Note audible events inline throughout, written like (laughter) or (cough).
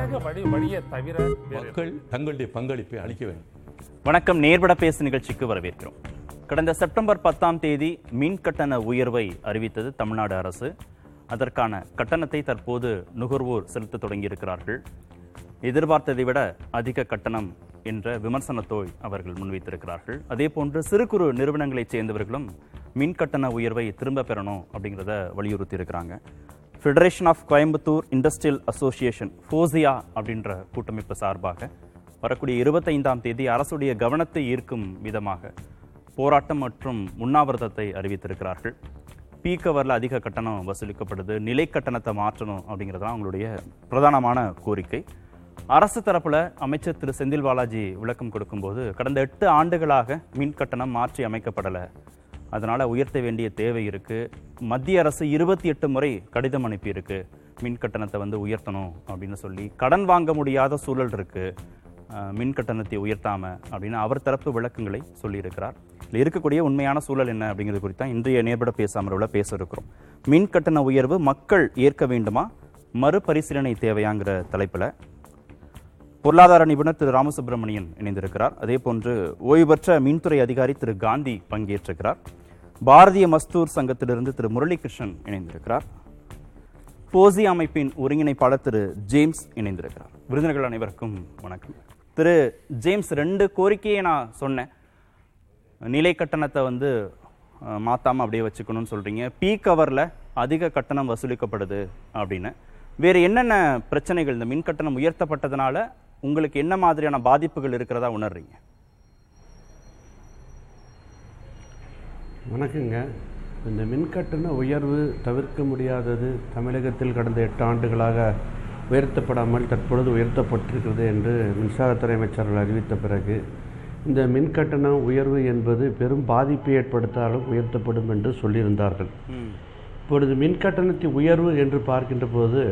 ஜனநாயக வழி வழியை தவிர வேறு மக்கள் தங்களுடைய பங்களிப்பை அளிக்க வேண்டும். வணக்கம். நேர்பட பேசு நிகழ்ச்சிக்கு வரவேற்கிறோம். கடந்த செப்டம்பர் பத்தாம் தேதி மின் கட்டண உயர்வை அறிவித்தது தமிழ்நாடு அரசு. அதற்கான கட்டணத்தை தற்போது நுகர்வோர் செலுத்த தொடங்கியிருக்கிறார்கள். எதிர்பார்த்ததை விட அதிக கட்டணம் என்ற விமர்சனத்தை அவர்கள் முன்வைத்திருக்கிறார்கள். அதே போன்று சிறு குறு நிறுவனங்களைச் சேர்ந்தவர்களும் மின் கட்டண உயர்வை திரும்ப பெறணும் அப்படிங்கிறத வலியுறுத்தி இருக்கிறாங்க Federation of Coimbatore Industrial Association FOCIA அப்படின்ற கூட்டமைப்பு சார்பாக வரக்கூடிய இருபத்தைந்தாம் தேதி அரசுடைய கவனத்தை ஈர்க்கும் விதமாக போராட்டம் மற்றும் உண்ணாவிரதத்தை அறிவித்திருக்கிறார்கள். பீக் கவரில் அதிக கட்டணம் வசூலிக்கப்படுது நிலை கட்டணத்தை மாற்றணும் அப்படிங்கிறது தான் அவங்களுடைய பிரதானமான கோரிக்கை. அரசு தரப்பில் அமைச்சர் திரு செந்தில் பாலாஜி விளக்கம் கொடுக்கும்போது கடந்த எட்டு ஆண்டுகளாக மின் கட்டணம் மாற்றி அமைக்கப்படலை. அதனால் உயர்த்த வேண்டிய தேவை இருக்கு. மத்திய அரசு இருபத்தி எட்டு முறை கடிதம் அனுப்பியிருக்கு. மின் கட்டணத்தை வந்து உயர்த்தணும் அப்படின்னு சொல்லி. கடன் வாங்க முடியாத சூழல் இருக்குது மின் கட்டணத்தை உயர்த்தாமல் அப்படின்னு அவர் தரப்பு விளக்கங்களை சொல்லியிருக்கிறார். இதில் இருக்கக்கூடிய உண்மையான சூழல் என்ன அப்படிங்கிறது குறித்து தான் இன்றைய நேர்பட பேசாமல் பேச இருக்கிறோம். மின் கட்டண உயர்வு மக்கள் ஏற்க வேண்டுமா? மறுபரிசீலனை தேவையாங்கிற தலைப்பில் பொருளாதார நிபுணர் திரு ராமசுப்பிரமணியன் இணைந்திருக்கிறார். அதே போன்று ஓய்வு பெற்ற மின்துறை அதிகாரி திரு காந்தி பங்கேற்றிருக்கிறார். பாரதிய மஸ்தூர் சங்கத்திலிருந்து திரு முரளிகிருஷ்ணன் இணைந்திருக்கிறார். போசி அமைப்பின் ஒருங்கிணைப்பாளர் திரு ஜேம்ஸ் இணைந்திருக்கிறார். விருந்தினர்கள் அனைவருக்கும் வணக்கம். திரு ஜேம்ஸ் ரெண்டு கோரிக்கையை நான் சொன்னேன். நிலை கட்டணத்தை வந்து மாற்றாமல் அப்படியே வச்சுக்கணும்னு சொல்கிறீங்க பீக் கவரில் அதிக கட்டணம் வசூலிக்கப்படுது அப்படின்னு. வேறு என்னென்ன பிரச்சனைகள்? இந்த மின் கட்டணம் உயர்த்தப்பட்டதுனால உங்களுக்கு என்ன மாதிரியான பாதிப்புகள் இருக்கிறதா உணர்றீங்க? வணக்கங்க. இந்த மின்கட்டண உயர்வு தவிர்க்க முடியாதது தமிழகத்தில் கடந்த எட்டு ஆண்டுகளாக உயர்த்தப்படாமல் தற்பொழுது உயர்த்தப்பட்டிருக்கிறது என்று மின்சாரத்துறை அமைச்சர்கள் அறிவித்த பிறகு இந்த மின்கட்டண உயர்வு என்பது பெரும் பாதிப்பை ஏற்படுத்தாலும் உயர்த்தப்படும் என்று சொல்லியிருந்தார்கள். இப்பொழுது மின்கட்டணத்தை உயர்வு என்று பார்க்கின்ற போது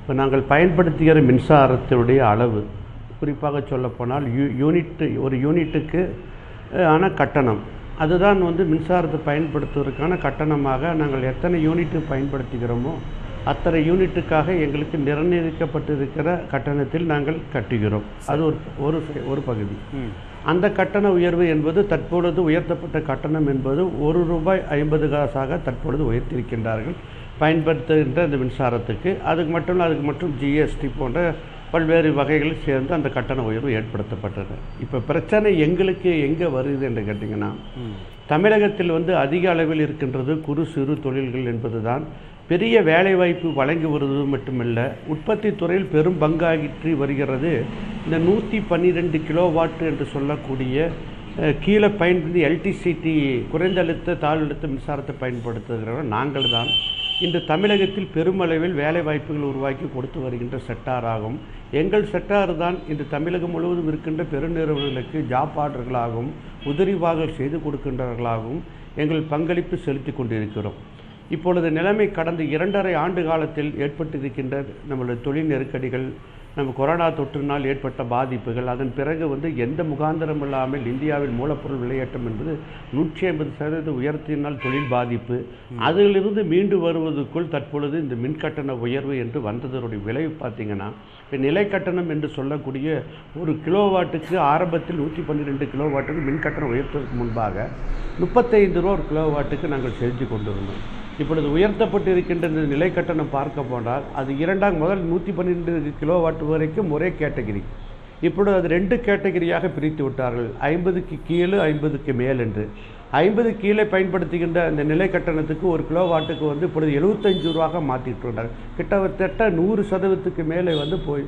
இப்போ நாங்கள் பயன்படுத்துகிற மின்சாரத்தினுடைய அளவு குறிப்பாக சொல்லப்போனால் யூ யூனிட் ஒரு யூனிட்டுக்கு ஆன கட்டணம். அதுதான் வந்து மின்சாரத்தை பயன்படுத்துவதற்கான கட்டணமாக நாங்கள் எத்தனை யூனிட்டு பயன்படுத்துகிறோமோ அத்தனை யூனிட்டுக்காக எங்களுக்கு நிர்ணயிக்கப்பட்டிருக்கிற கட்டணத்தில் நாங்கள் கட்டுகிறோம். அது ஒரு ஒரு ஒரு பகுதி. அந்த கட்டண உயர்வு என்பது தற்பொழுது உயர்த்தப்பட்ட கட்டணம் என்பது ஒரு ரூபாய் ஐம்பது காசாக தற்பொழுது உயர்த்தியிருக்கின்றார்கள். பயன்படுத்துகின்ற இந்த மின்சாரத்துக்கு. அதுக்கு மட்டும் இல்ல, அதுக்கு மட்டும் ஜிஎஸ்டி போன்ற பல்வேறு வகைகள் சேர்ந்து அந்த கட்டண உயர்வு ஏற்படுத்தப்பட்டது. இப்போ பிரச்சனை எங்களுக்கு எங்கே வருது என்று கேட்டிங்கன்னா தமிழகத்தில் வந்து அதிக அளவில் இருக்கின்றது குறு சிறு தொழில்கள் என்பதுதான். பெரிய வேலைவாய்ப்பு வழங்கி வருவது மட்டுமல்ல உற்பத்தி துறையில் பெரும் பங்காற்றி வருகிறது. இந்த நூற்றி பன்னிரெண்டு கிலோவாட் என்று சொல்லக்கூடிய கீழே பயன்படுத்தி எல்டிசிடி குறைந்த அழுத்த தாழழுத்த மின்சாரத்தை பயன்படுத்துகிறவர் நாங்கள் தான் இன்று தமிழகத்தில் பெருமளவில் வேலைவாய்ப்புகள் உருவாக்கி கொடுத்து வருகின்ற செட்டாராகும். ஆகும் எங்கள் செட்டார் தான் இன்று தமிழகம் முழுவதும் இருக்கின்ற பெருநிறுவனங்களுக்கு ஜாப் ஆர்டர்களாகவும் உதிரிவாக செய்து கொடுக்கின்றவர்களாகவும் எங்கள் பங்களிப்பு செலுத்தி கொண்டிருக்கிறோம். இப்பொழுது நிலைமை கடந்த இரண்டரை ஆண்டு காலத்தில் ஏற்பட்டிருக்கின்ற நம்மளுடைய தொழில் நெருக்கடிகள் நம்ம கொரோனா தொற்றினால் ஏற்பட்ட பாதிப்புகள் அதன் பிறகு வந்து எந்த முகாந்திரம் இல்லாமல் இந்தியாவில் மூலப்பொருள் விலையேற்றம் என்பது நூற்றி ஐம்பது சதவீத உயர்த்தினால் தொழில் பாதிப்பு. அதிலிருந்து மீண்டு வருவதற்குள் தற்பொழுது இந்த மின் கட்டண உயர்வு என்று வந்ததனுடைய விளைவு பார்த்தீங்கன்னா இப்போ நிலை கட்டணம் என்று சொல்லக்கூடிய ஒரு கிலோவாட்டுக்கு ஆரம்பத்தில் நூற்றி பன்னிரெண்டு கிலோவாட்டுக்கு மின் கட்டணம் உயர்த்துவதற்கு முன்பாக முப்பத்தைந்து ரூபா ஒரு கிலோவாட்டுக்கு நாங்கள் செலுத்தி கொண்டிருந்தோம். இப்பொழுது உயர்த்தப்பட்டிருக்கின்ற இந்த நிலை கட்டணம் பார்க்க போனால் அது இரண்டாம் முதல் நூற்றி பன்னிரெண்டு கிலோவாட் வரைக்கும் ஒரே கேட்டகிரி இப்பொழுது அது ரெண்டு கேட்டகிரியாக பிரித்து விட்டார்கள். ஐம்பதுக்கு கீழே ஐம்பதுக்கு மேல் என்று. ஐம்பது கீழே பயன்படுத்துகின்ற அந்த நிலை கட்டணத்துக்கு ஒரு கிலோவாட்டுக்கு வந்து இப்பொழுது எழுபத்தஞ்சு ரூபாக மாற்றிட்டு வந்தார். கிட்டத்தட்ட நூறு சதவீதத்துக்கு மேலே வந்து போய்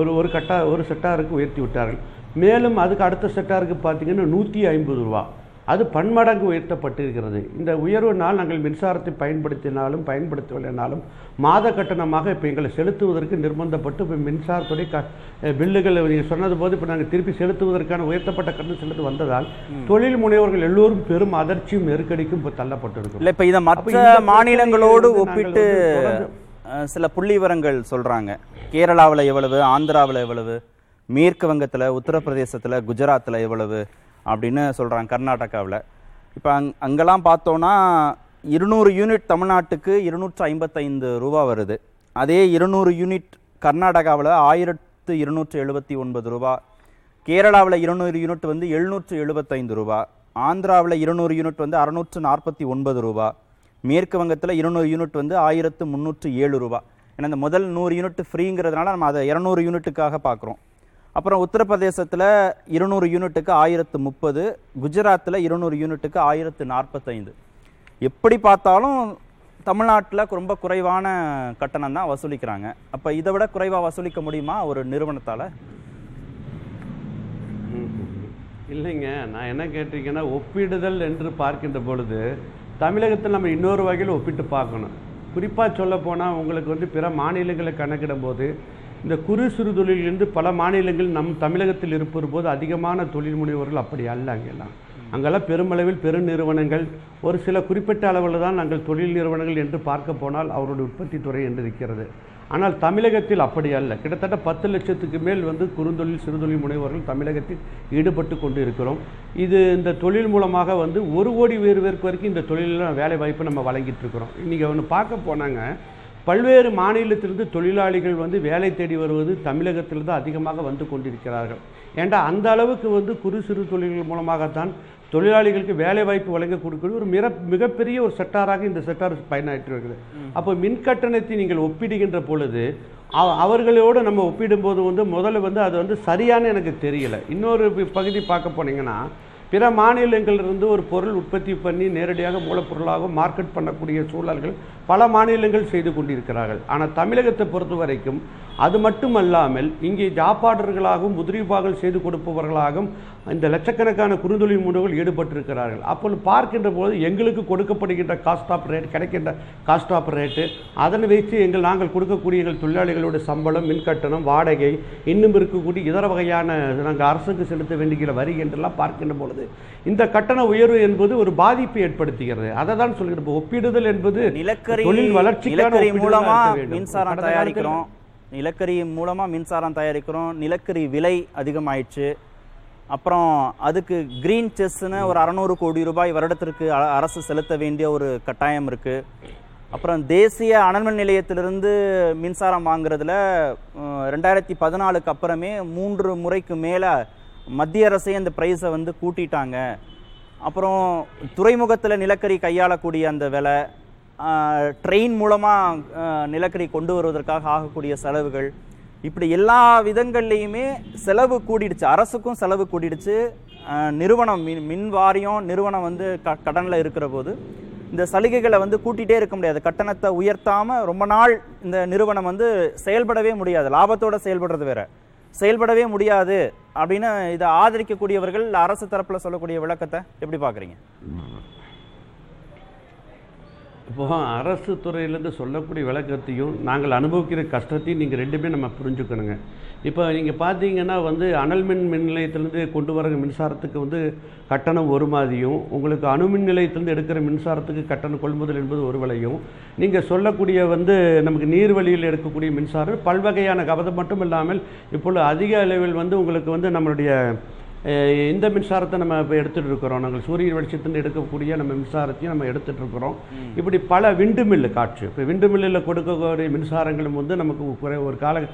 ஒரு ஒரு கட்டா ஒரு செட்டாருக்கு உயர்த்தி விட்டார்கள். மேலும் அதுக்கு அடுத்த செட்டாருக்கு பார்த்தீங்கன்னா நூற்றி ஐம்பது ரூபா. அது பன்மடங்கு உயர்த்தப்பட்டிருக்கிறது. இந்த உயர்வுனால் நாங்கள் மின்சாரத்தை பயன்படுத்தினாலும் பயன்படுத்தவில்லைனாலும் மாத கட்டணமாக இப்போ எங்களை செலுத்துவதற்கு நிர்பந்தப்பட்டு இப்போ மின்சாரத்துடைய க பில்லுகள் நீங்கள் சொன்னது போது இப்போ நாங்கள் திருப்பி செலுத்துவதற்கான உயர்த்தப்பட்ட கட்டணம் செலுத்து வந்ததால் தொழில் முனைவோர்கள் எல்லோரும் பெரும் அதிர்ச்சியும் நெருக்கடிக்கும் இப்போ தள்ளப்பட்டிருக்கிறோம். இல்ல இப்ப இதை மற்ற மாநிலங்களோடு ஒப்பிட்டு சில புள்ளி விவரங்கள் சொல்றாங்க. கேரளாவுல எவ்வளவு ஆந்திராவுல எவ்வளவு மேற்கு வங்கத்துல உத்தரப்பிரதேசத்துல குஜராத்ல எவ்வளவு அப்படின்னு சொல்கிறாங்க கர்நாடகாவில். இப்போ அங் அங்கெல்லாம் பார்த்தோன்னா இருநூறு யூனிட் தமிழ்நாட்டுக்கு இருநூற்று ஐம்பத்தைந்து ரூபா வருது. அதே இருநூறு யூனிட் கர்நாடகாவில் ஆயிரத்து இருநூற்று எழுபத்தி ஒன்பது ரூபா. கேரளாவில் இருநூறு யூனிட் வந்து எழுநூற்று எழுபத்தைந்து ரூபா. ஆந்திராவில் இருநூறு யூனிட் வந்து அறுநூற்று நாற்பத்தி ஒன்பது ரூபா. மேற்கு வங்கத்தில் இருநூறு யூனிட் வந்து ஆயிரத்து முந்நூற்று ஏழு ரூபா. ஏன்னா இந்த முதல் நூறு யூனிட் ஃப்ரீங்கிறதுனால நம்ம அதை இரநூறு யூனிட்டுக்காக பார்க்குறோம். அப்புறம் உத்தரப்பிரதேசத்தில் இருநூறு யூனிட்டுக்கு ஆயிரத்து முப்பது குஜராத்தில் இருநூறு யூனிட்டுக்கு ஆயிரத்து நாற்பத்தைந்து. எப்படி பார்த்தாலும் தமிழ்நாட்டில் ரொம்ப குறைவான கட்டணம் தான் வசூலிக்கிறாங்க. அப்போ இதை விட குறைவாக வசூலிக்க முடியுமா ஒரு நிறுவனத்தால்? இல்லைங்க நான் என்ன கேட்டிருக்கேன்னா ஒப்பிடுதல் என்று பார்க்கின்ற பொழுது தமிழகத்தில் நம்ம இன்னொரு வகையில் ஒப்பிட்டு பார்க்கணும். குறிப்பாக சொல்ல போனால் உங்களுக்கு வந்து பிற மாநிலங்களை கணக்கிடும் போது இந்த குறு சிறு தொழிலிருந்து பல மாநிலங்கள் நம் தமிழகத்தில் இருப்பது போது அதிகமான தொழில் முனைவர்கள் அப்படி அல்ல அங்கெல்லாம். அங்கெல்லாம் பெருமளவில் பெருநிறுவனங்கள் ஒரு சில குறிப்பிட்ட அளவில் தான் நாங்கள் தொழில் நிறுவனங்கள் என்று பார்க்க போனால் அவருடைய உற்பத்தி துறை என்று இருக்கிறது ஆனால் தமிழகத்தில் அப்படி அல்ல. கிட்டத்தட்ட பத்து லட்சத்துக்கு மேல் வந்து குறுந்தொழில் சிறுதொழில் முனைவோர்கள் தமிழகத்தில் ஈடுபட்டு கொண்டு இருக்கிறோம் இது இந்த தொழில் மூலமாக வந்து ஒரு கோடி பேர் பேருக்கு வரைக்கும் இந்த தொழிலில் வேலை வாய்ப்பு நம்ம வழங்கிட்டு இருக்கிறோம். இன்றைக்கி ஒன்று பார்க்க போனாங்க. பல்வேறு மாநிலத்திலிருந்து தொழிலாளிகள் வந்து வேலை தேடி வருவது தமிழகத்தில் தான் அதிகமாக வந்து கொண்டிருக்கிறார்கள். ஏண்டா அந்த அளவுக்கு வந்து குறு சிறு தொழில்கள் மூலமாகத்தான் தொழிலாளிகளுக்கு வேலை வாய்ப்பு வழங்க கொடுக்கிறது ஒரு மிக மிகப்பெரிய ஒரு செக்டாராக இந்த செக்டார் பயனாற்றி வருகிறது அப்போ மின் கட்டணத்தை நீங்கள் ஒப்பிடுகின்ற பொழுது அவ- அவர்களோடு நம்ம ஒப்பிடும்போது வந்து முதல்ல வந்து அது வந்து சரியானு எனக்கு தெரியல. இன்னொரு பகுதி பார்க்க போனீங்கன்னா பிற மாநிலங்களிலிருந்து ஒரு பொருள் உற்பத்தி பண்ணி நேரடியாக மூலப்பொருளாக மார்க்கெட் பண்ணக்கூடிய சூழல்கள் பல மாநிலங்கள் செய்து கொண்டிருக்கிறார்கள். ஆனால் தமிழகத்தை பொறுத்த வரைக்கும் அது மட்டுமல்லாமல் இங்கே ஜாப்பாடர்களாகவும் உதிரிபாகங்கள் செய்து கொடுப்பவர்களாகவும் இந்த லட்சக்கணக்கான குறுந்தொழில் முனைவர்கள் ஈடுபட்டிருக்கிறார்கள். அப்பொழுது பார்க்கின்ற போது எங்களுக்கு கொடுக்கப்படுகின்ற காஸ்ட் ஆஃப் ரேட் கிடைக்கின்ற காஸ்ட் ஆஃப் ரேட்டு அதனை வைத்து எங்கள் நாங்கள் கொடுக்கக்கூடிய எங்கள் தொழிலாளிகளோட சம்பளம் மின் கட்டணம் வாடகை இன்னும் இருக்கக்கூடிய இதர வகையான நாங்கள் அரசுக்கு செலுத்த வேண்டிய வரி என்றெல்லாம் பார்க்கின்ற பொழுது இந்த கட்டண உயர்வு என்பது ஒரு பாதிப்பை ஏற்படுத்துகிறது. அதை தான் சொல்கிறேன் இப்போ ஒப்பிடுதல் என்பது நிலக்கரி தொழில் வளர்ச்சிக்கான ஒப்பிடுதலா மூலமா. மின்சாரம் தயாரிக்கிறோம். நிலக்கரி மூலமா மின்சாரம் தயாரிக்கிறோம். நிலக்கரி விலை அதிகமாயிடுச்சு. அப்புறம் அதுக்கு க்ரீன் செஸ்ன்னு ஒரு அறநூறு கோடி ரூபாய் வருடத்திற்கு அ- அரசு செலுத்த வேண்டிய ஒரு கட்டாயம் இருக்குது அப்புறம் தேசிய அனல்மின் நிலையத்திலிருந்து மின்சாரம் வாங்குறதுல ரெண்டாயிரத்தி பதினாலுக்கு அப்புறமே மூன்று முறைக்கு மேலே மத்திய அரசே அந்த ப்ரைஸை வந்து கூட்டிட்டாங்க. அப்புறம் துறைமுகத்தில் நிலக்கரி கையாளக்கூடிய அந்த விலை ட்ரெயின் மூலமாக நிலக்கரி கொண்டு வருவதற்காக ஆகக்கூடிய செலவுகள் இப்படி எல்லா விதங்கள்லேயுமே செலவு கூடிடுச்சு. அரசுக்கும் செலவு கூடிடுச்சு. நிறுவனம் மின் மின் வாரியம் நிறுவனம் வந்து க கடனில் இருக்கிற போது இந்த சலுகைகளை வந்து கூட்டிகிட்டே இருக்க முடியாது. கட்டணத்தை உயர்த்தாமல் ரொம்ப நாள் இந்த நிறுவனம் வந்து செயல்படவே முடியாது. லாபத்தோடு செயல்படுறது வேற. செயல்படவே முடியாது அப்படின்னு இதை ஆதரிக்கக்கூடியவர்கள் அரசு தரப்பில் சொல்லக்கூடிய விளக்கத்தை எப்படி பார்க்குறீங்க? இப்போ அரசு துறையிலேருந்து சொல்லக்கூடிய விளக்கத்தையும் நாங்கள் அனுபவிக்கிற கஷ்டத்தையும் நீங்கள் ரெண்டுமே நம்ம புரிஞ்சுக்கணுங்க. இப்போ நீங்கள் பார்த்தீங்கன்னா வந்து அனல் மின் மின் நிலையத்திலேருந்து கொண்டு வர மின்சாரத்துக்கு வந்து கட்டணம் ஒரு மாதிரியும் உங்களுக்கு அணு மின் நிலையத்திலேருந்து எடுக்கிற மின்சாரத்துக்கு கட்டணம் கொள்முதல் என்பது ஒரு விலையும் நீங்கள் சொல்லக்கூடிய வந்து நமக்கு நீர்வழியில் எடுக்கக்கூடிய மின்சாரம் பல்வகையான கபதம் மட்டும் இல்லாமல் இப்பொழுது அதிக அளவில் வந்து உங்களுக்கு வந்து நம்மளுடைய இந்த மின்சாரத்தை நம்ம இப்போ எடுத்துகிட்டு இருக்கிறோம். நாங்கள் சூரிய வெளிச்சத்திலிருந்து எடுக்கக்கூடிய நம்ம மின்சாரத்தையும் நம்ம எடுத்துகிட்டு இருக்கிறோம். இப்படி பல விண்டு மில்லு காற்று. இப்போ விண்டு மில்லில் கொடுக்கக்கூடிய மின்சாரங்களும் வந்து நமக்கு குறை ஒரு கால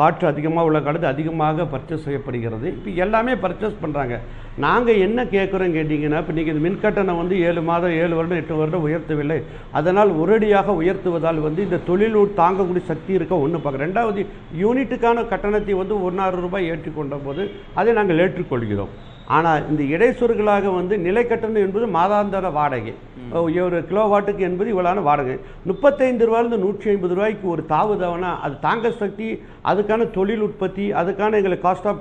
காற்று அதிகமாக உள்ள காலத்து அதிகமாக பர்ச்சேஸ் செய்யப்படுகிறது. இப்போ எல்லாமே பர்ச்சேஸ் பண்ணுறாங்க நாங்கள் என்ன கேட்குறோம் கேட்டிங்கன்னா இப்போ நீங்கள் இந்த மின் கட்டணம் வந்து ஏழு மாதம் ஏழு வருடம் எட்டு வருடம் உயர்த்தவில்லை. அதனால் ஒரேடியாக உயர்த்துவதால் வந்து இந்த தொழில் தாங்கக்கூடிய சக்தி இருக்க ஒன்று பார்க்க. ரெண்டாவது யூனிட்டுக்கான கட்டணத்தை வந்து ஒன்றாயிரம் ரூபாய் ஏற்றுக்கொண்ட போது அதை நாங்கள் ஏற்றுக்கொள்கிறோம். ஆனால் இந்த இடைச்சொற்களாக வந்து நிலை கட்டணம் என்பது மாதாந்திர வாடகை. ஒரு கிலோவாட்டுக்கு என்பது இவ்வளோன வாடகை. முப்பத்தைந்து ரூபாயிலிருந்து நூற்றி ஐம்பது ரூபாய்க்கு ஒரு தாவுதவனா அது தாங்க சக்தி அதுக்கான தொழில் உற்பத்தி அதுக்கான எங்களுக்கு காஸ்ட் ஆஃப்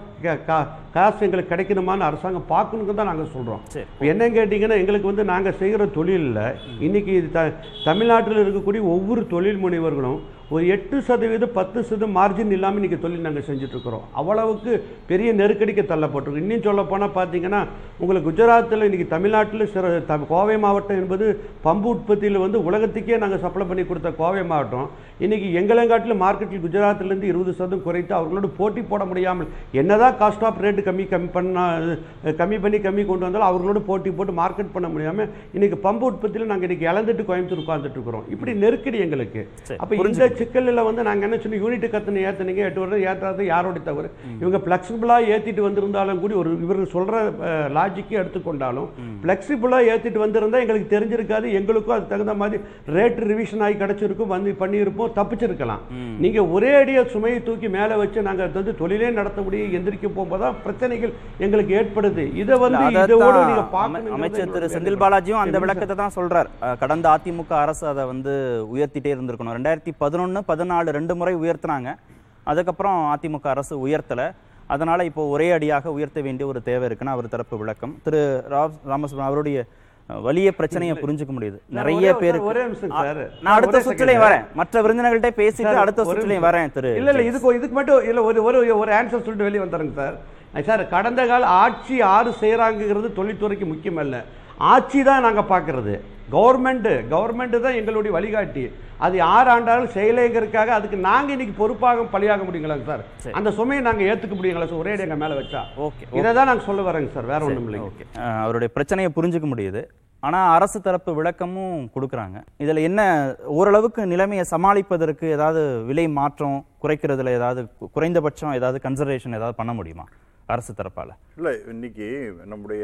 காசு எங்களுக்கு கிடைக்கணுமான்னு அரசாங்கம் பார்க்கணுன்னு தான் நாங்கள் சொல்கிறோம் என்ன கேட்டிங்கன்னா எங்களுக்கு வந்து நாங்கள் செய்கிற தொழிலில் இன்னைக்கு இது த தமிழ்நாட்டில் இருக்கக்கூடிய ஒவ்வொரு தொழில் முனைவர்களும் ஒரு எட்டு சதவீதம் பத்து சதவீதம் மார்ஜின் இல்லாமல் இன்றைக்கி தொழில் நாங்கள் செஞ்சுட்ருக்குறோம் அவ்வளவுக்கு பெரிய நெருக்கடிக்கு தள்ளப்பட்டிருக்கோம். இன்னும் சொல்ல போனால் பார்த்தீங்கன்னா உங்களுக்கு குஜராத்தில் இன்றைக்கி தமிழ்நாட்டில் சிற த கோவை மாவட்டம் என்பது பம்பு உற்பத்தியில் வந்து உலகத்துக்கே நாங்கள் சப்ளை பண்ணி கொடுத்த கோவை மாவட்டம். இன்றைக்கி எங்களங்காட்டில் மார்க்கெட்டில் குஜராத்திலேருந்து இருபது சதவீதம் குறைத்து அவர்களோடு போட்டி போட முடியாமல் என்னதான் காஸ்ட் ஆஃப் ரேட்டு கம்மி கம்மி பண்ணா கம்மி பண்ணி கம்மி கொண்டு வந்தாலும் அவர்களோடு போட்டி போட்டு மார்க்கெட் பண்ண முடியாமல் இன்றைக்கி பம்பு உற்பத்தியில் நாங்கள் இன்றைக்கி இழந்துட்டு கோயம்புத்தூர் உட்காந்துட்டு இருக்கிறோம். இப்படி நெருக்கடி எங்களுக்கு. அப்போ இந்த சிக்கலில் வந்து நாங்கள் என்ன சொன்னோம் யூனிட் கத்தனை ஏற்றுனீங்க எட்டு வருடம் ஏற்றாது யாரோட தவறு? இவங்க ஃப்ளெக்சிபிளாக ஏற்றிட்டு வந்திருந்தாலும் கூட ஒரு இவர்கள் சொல்கிற லாஜிக்கே எடுத்துக்கொண்டாலும் ஃப்ளெக்சிபிளாக ஏற்றிட்டு வந்திருந்தா எங்களுக்கு தெரிஞ்சிருக்காது எங்களுக்கும் அது தகுந்த மாதிரி ரேட் ரிவிஷன் ஆகி கிடச்சிருக்கும் வந்து பண்ணியிருப்போம் தப்பிச்சிருக்கலாம். நீங்கள் ஒரே அடியாக சுமையை தூக்கி மேலே வச்சு நாங்கள் வந்து தொழிலே நடத்த முடியும் எந்திரிக்க போகும்போது தான் பிரச்சனைகள் எங்களுக்கு ஏற்படுது. இதை வந்து இதோட அதைத்தான் நீங்க அமை- பார்க்கணுங்கிறது அமைச்சர் திரு செந்தில். பாலாஜியும் அந்த? விளக்கத்தை தான் சொல்றார். அஹ், கடந்த அதிமுக அரசு அதை வந்து உயர்த்திட்டே இருந்திருக்கணும். ரெண்டாயிரத்தி பதினொன்னு பதினாலு ரெண்டு முறை உயர்த்தினாங்க அதுக்கப்புறம் அதிமுக அரசு உயர்த்தல அதனால இப்போ ஒரே அடியாக உயர்த்த வேண்டிய ஒரு தேவை இருக்குன்னு அவர் தரப்பு விளக்கம் திரு ராமசுப்ரமணியம் அவருடைய வலிய பிரச்சனையை புரிஞ்சுக்க முடியுது நிறைய சார். நான் அடுத்த சுற்றுலையும். வரேன் மற்ற விருந்தினர்கள்ட்ட பேசிட்டு அடுத்த சுற்றுலையும். வரேன் திரு இல்ல இல்ல. இதுக்கு இதுக்கு மட்டும் இல்ல ஒரு ஒரு ஒரு ஆன்சர் சொல்லிட்டு வெளியே வந்துடுங்க சார் சார் கடந்த கால ஆட்சி யாரு செய்கிறாங்கிறது தொழில்துறைக்கு முக்கியம் அல்ல ஆட்சி தான் நாங்க பார்க்கறது கவர்மெண்ட் கவர்மெண்ட் தான் எங்களுடைய வழிகாட்டி. அது யார் ஆண்டாலும் செய்யலைங்கிறதுக்காக அதுக்கு நாங்க இன்னைக்கு பொறுப்பாக பழியாக முடியுங்களா சார். அந்த சுமையை நாங்க ஏத்துக்க முடியுங்களா சார்? ஒரே அடி எங்க மேல வச்சா? ஓகே இதை தான் நாங்க சொல்ல வரேங்க சார். வேற ஒண்ணும் இல்லைங்க. ஓகே. அவருடைய பிரச்சனையை புரிஞ்சுக்க முடியுது. ஆனா அரசு தரப்பு விளக்கமும் கொடுக்குறாங்க. இதுல என்ன ஓரளவுக்கு நிலைமையை சமாளிப்பதற்கு ஏதாவது விலை மாற்றம் குறைக்கிறதுல ஏதாவது குறைந்தபட்சம் ஏதாவது கன்சர்வேஷன் ஏதாவது பண்ண முடியுமா? அரசு தரப்பால. இல்லை இன்னைக்கு நம்முடைய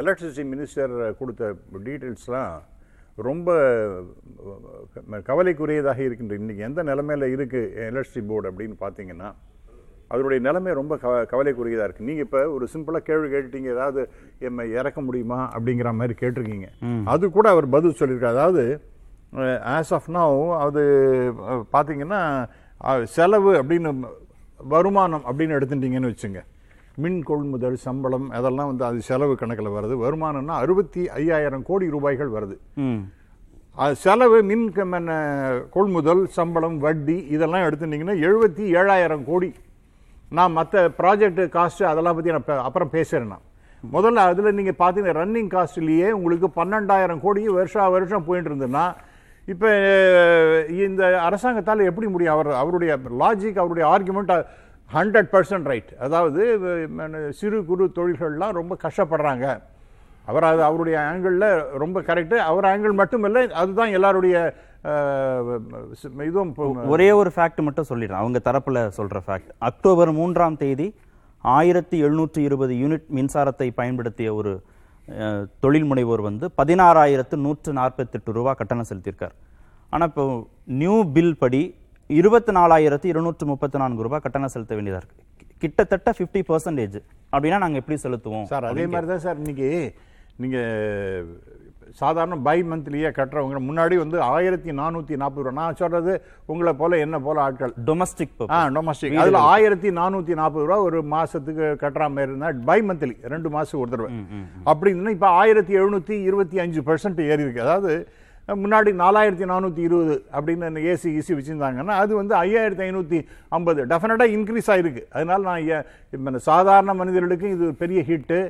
எலக்ட்ரிசிட்டி மினிஸ்டர் கொடுத்த டீட்டெயில்ஸ்லாம் ரொம்ப கவலைக்குரியதாக இருக்கின்ற இன்னைக்கு எந்த நிலைமையில இருக்கு எலக்ட்ரிசிட்டி போர்டு அப்படின்னு பார்த்தீங்கன்னா அதனுடைய நிலைமை ரொம்ப கவ கவலைக்குரியதாக இருக்குது நீங்கள் இப்போ ஒரு சிம்பிளாக கேள்வி கேட்டுட்டீங்க ஏதாவது எம்மை இறக்க முடியுமா அப்படிங்கிற மாதிரி கேட்டிருக்கீங்க. அது கூட அவர் பதில் சொல்லியிருக்காரு. அதாவது ஆஸ் ஆஃப் now அது பார்த்தீங்கன்னா செலவு அப்படின்னு வருமானம் அப்படின்னு எடுத்துட்டீங்கன்னு வச்சுங்க. மின் கொள்முதல் சம்பளம் அதெல்லாம் வந்து அது செலவு கணக்கில் வருது. வருமானம்னா அறுபத்தி ஐயாயிரம் கோடி ரூபாய்கள் வருது. அது செலவு மின் கொள்முதல் சம்பளம் வட்டி இதெல்லாம் எடுத்துட்டீங்கன்னா எழுபத்தி ஏழாயிரம் கோடி. நான் மற்ற ப்ராஜெக்ட் காஸ்ட் அதெல்லாம் பற்றி நான் அப்புறம் பேசுகிறேன் நான். முதல்ல அதில் நீங்கள் பார்த்தீங்கன்னா ரன்னிங் காஸ்ட்லேயே உங்களுக்கு பன்னெண்டாயிரம் கோடி வருஷா வருஷம் போயிட்டு இருந்ததுன்னா இப்போ இந்த அரசாங்கத்தால் எப்படி முடியும்? அவர் அவருடைய லாஜிக் அவருடைய ஆர்குமெண்ட் ஹண்ட்ரட் பர்சன்ட் ரைட் அதாவது சிறு குறு தொழில்கள்லாம் ரொம்ப கஷ்டப்படுறாங்க. அவர் அது அவருடைய ஆங்கிளில் ரொம்ப கரெக்டு அவர் ஆங்கிள் மட்டும் இல்லை அதுதான் எல்லாருடைய இதுவும் இப்போ- ஒரே ஒரு ஃபேக்ட் மட்டும் சொல்லிடுறேன். அவங்க தரப்பில் சொல்கிற ஃபேக்ட் அக்டோபர் மூன்றாம் தேதி ஆயிரத்தி எழுநூற்றி இருபது யூனிட் மின்சாரத்தை பயன்படுத்திய ஒரு தொழில் முனைவோர் வந்து பதினாறாயிரத்து நூற்று நாற்பத்தெட்டு ரூபா கட்டணம் செலுத்தியிருக்கார். ஆனால் இப்போ நியூ பில் படி இருபத்தி நாலாயிரத்து இருநூற்று முப்பத்தி நான்கு ரூபாய் கட்டணம் செலுத்த வேண்டியதா இருக்கு. கிட்டத்தட்ட ஃபிஃப்டி பர்சன்டேஜ் அப்படின்னா நாங்க எப்படி செலுத்துவோம்? சார் அதே மாதிரி தான் சார் இன்னைக்கு நீங்கள் சாதாரண பை மந்த்லியே கட்டுறவங்க முன்னாடி வந்து ஆயிரத்தி நானூற்றி நாற்பது ரூபா. நான் சொல்றது உங்களை போல என்ன போல ஆட்கள். டொமஸ்டிக் ஆ டொமஸ்டிக் அதில் ஆயிரத்தி நானூற்றி நாற்பது ரூபா ஒரு மாசத்துக்கு கட்டுற மாதிரி இருந்தா பை மந்த்லி ரெண்டு மாசம் ஒரு தடவை. அப்படி இருந்தா இப்போ ஆயிரத்தி எழுநூற்றி இருபத்தி அஞ்சு பர்சன்ட் ஏறி இருக்கு. அதாவது முன்னாடி நாலாயிரத்தி நானூற்றி இருபது அப்படின்னு ஏசி ஈசி வச்சுருந்தாங்கன்னா அது வந்து ஐயாயிரத்தி ஐநூற்றி ஐம்பது. டெஃபினட்டாக இன்க்ரீஸ் ஆகிருக்கு அதனால் நான் சாதாரண மனிதர்களுக்கு இது பெரிய ஹிட்டு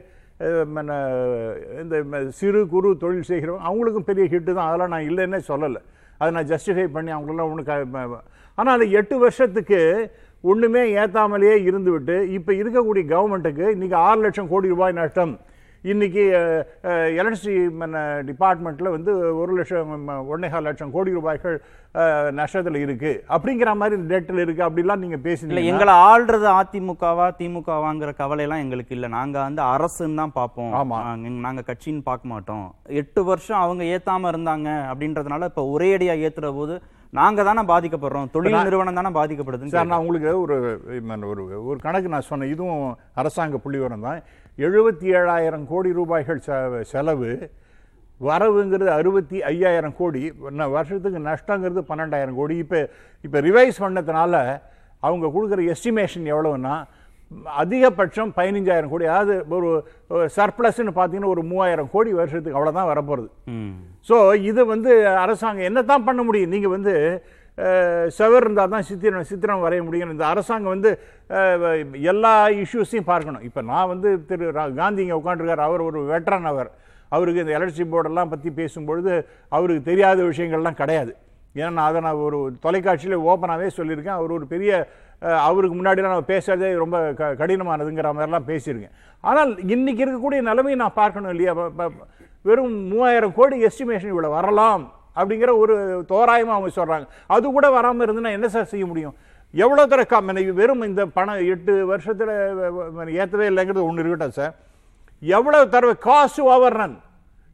இந்த சிறு குறு தொழில் செய்கிறவங்க அவங்களுக்கும் பெரிய ஹிட்டு தான். அதெல்லாம் நான் இல்லைன்னே சொல்லலை. அதை நான் ஜஸ்டிஃபை பண்ணி அவங்களெல்லாம் ஒன்று ஆனால் அது எட்டு வருஷத்துக்கு ஒன்றுமே ஏற்றாமலேயே இருந்துவிட்டு இப்போ இருக்கக்கூடிய கவர்மெண்ட்டுக்கு இன்றைக்கி ஆறு லட்சம் கோடி ரூபாய் நஷ்டம். இன்னைக்கு எலக்ட்ரிசிட்டி டிபார்ட்மெண்ட்டில் வந்து ஒரு லட்சம் ம, ஒன்னேகால் லட்சம் கோடி ரூபாய்கள் நஷ்டத்தில் இருக்கு. அப்படிங்கிற மாதிரி டெட்டில் இருக்கு. அப்படிலாம் நீங்கள் பேசுனீங்க எங்களை ஆள்றது அதிமுகவா திமுகவாங்கிற கவலை எல்லாம் எங்களுக்கு இல்ல. நாங்க வந்து அரசுன்னு தான் பார்ப்போம். ஆமா. நாங்க- நாங்க கட்சின்னு பார்க்க மாட்டோம். எட்டு வருஷம் அவங்க ஏத்தாம இருந்தாங்க அப்படின்றதுனால இப்ப ஒரே அடியா ஏத்துற போது நாங்க தானே பாதிக்கப்படுறோம். தொழில் நிறுவனம் தானே பாதிக்கப்படுதுன்னு சார் நான் உங்களுக்கு ஒரு ஒரு ஒரு கணக்கு நான் சொன்னேன். இதுவும் அரசாங்க புள்ளிவரம் தான். எழுபத்தி ஏழாயிரம் கோடி ரூபாய்கள் செ- செலவு. வரவுங்கிறது அறுபத்தி ஐயாயிரம் கோடி. வருஷத்துக்கு நஷ்டங்கிறது பன்னெண்டாயிரம் கோடி. இப்போ இப்போ ரிவைஸ் பண்ணதுனால அவங்க கொடுக்குற எஸ்டிமேஷன் எவ்வளவுன்னா அதிகபட்சம் பதினஞ்சாயிரம் கோடி. அதாவது ஒரு சர்ப்ளஸ்ன்னு பார்த்தீங்கன்னா ஒரு மூவாயிரம் கோடி வருஷத்துக்கு அவ்வளோதான் வரப்போகிறது. ஸோ இது வந்து அரசாங்கம் என்ன தான் பண்ண முடியும்? நீங்கள் வந்து செவர் இருந்தால் தான் சித்திரம் சித்திரம் வரைய முடியும். இந்த அரசாங்கம் வந்து எல்லா இஷ்யூஸையும் பார்க்கணும். இப்போ நான் வந்து திரு ரா- காந்தி இங்கே உட்காண்டிருக்கார் அவர் ஒரு வெட்டரன் அவர். அவருக்கு இந்த எலக்ட்ரிசிட்டி போர்டெல்லாம் பற்றி பேசும்பொழுது அவருக்கு தெரியாத விஷயங்கள்லாம் கிடையாது. ஏன்னா நான் அதை நான் ஒரு தொலைக்காட்சியில் ஓப்பனாகவே சொல்லியிருக்கேன். அவர் ஒரு பெரிய அவருக்கு முன்னாடிலாம் நான் பேசுறதே ரொம்ப க கடினமானதுங்கிற மாதிரிலாம் பேசியிருக்கேன். ஆனால் இன்னைக்கு இருக்கக்கூடிய நிலைமையை நான் பார்க்கணும் இல்லையா? வெறும் மூவாயிரம் கோடி எஸ்டிமேஷன் இவ்வளோ வரலாம். அப்படிங்கிற ஒரு தோராயமாக அவங்க சொல்கிறாங்க அது கூட வராமல் இருந்ததுன்னா என்ன சார் செய்ய முடியும்? எவ்வளோ தர காமனை வெறும் இந்த பணம் எட்டு வருஷத்தில் ஏற்றவே இல்லைங்கிறது ஒன்று இருக்கட்டும் சார். எவ்வளோ தடவை காஸ்ட் ஓவர் ரன்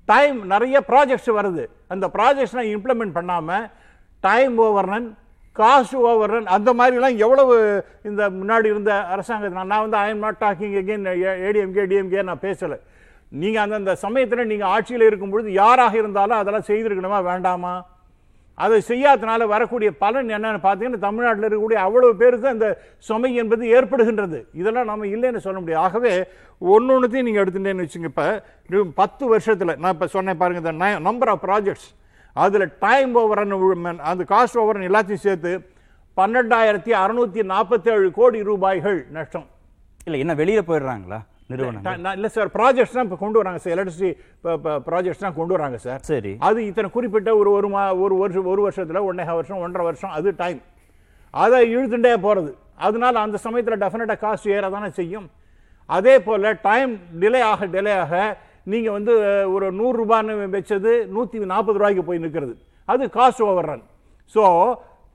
டைம் நிறைய ப்ராஜெக்ட்ஸ் வருது. அந்த ப்ராஜெக்ட்ஸ்லாம் இம்ப்ளிமெண்ட் பண்ணாமல் time over run cost over run அந்த மாதிரிலாம் எவ்வளவு இந்த முன்னாடி இருந்த அரசாங்கத்தில் நான் வந்து I am not talking again ADMK DMK நான் பேசலை. நீங்கள் அந்தந்த சமயத்தில் நீங்கள் ஆட்சியில் இருக்கும்பொழுது யாராக இருந்தாலும் அதெல்லாம் செய்திருக்கணுமா? வேண்டாமா? அதை செய்யாதனால வரக்கூடிய பலன் என்னன்னு பார்த்தீங்கன்னா தமிழ்நாட்டில் இருக்கக்கூடிய அவ்வளவு பேருக்கு அந்த சுமை என்பது ஏற்படுகின்றது. இதெல்லாம் நம்ம இல்லைன்னு சொல்ல முடியாது. ஆகவே ஒன்று ஒன்றுத்தையும் நீங்கள் எடுத்துட்டேன்னு வச்சுங்க. இப்போ பத்து வருஷத்தில் நான் இப்போ சொன்னேன் பாருங்க இந்த நம்பர் ஆஃப் ப்ராஜெக்ட்ஸ் அதில் டைம் ஓவர் அந்த காஸ்ட் ஓவர் எல்லாத்தையும் சேர்த்து பன்னெண்டாயிரத்தி அறுநூற்றி நாற்பத்தேழு கோடி ரூபாய்கள் நஷ்டம். இல்லை என்ன வெளியில் போயிடுறாங்களா? நிறுவனம். இல்லை சார் ப்ராஜெக்ட்ஸ் தான் இப்போ கொண்டு வராங்க சார். எலக்ட்ரிசிட்டி ப்ராஜெக்ட்ஸ் தான் கொண்டு வராங்க சார். சரி. அது இத்தனை குறிப்பிட்ட ஒரு ஒரு மா ஒரு வருஷம் ஒரு வருஷத்தில் ஒன்றே வருஷம் ஒன்றரை வருஷம் அது டைம் அதை இழுத்துட்டே போகிறது அதனால அந்த சமயத்தில் டெஃபினட்டாக காஸ்ட் ஏற தானே செய்யும். அதே போல் டைம் டிலே ஆக டிலே ஆக நீங்கள் வந்து ஒரு நூறுரூபான்னு வச்சது நூற்றி நாற்பது ரூபாய்க்கு போய் நிற்கிறது அது cost overrun so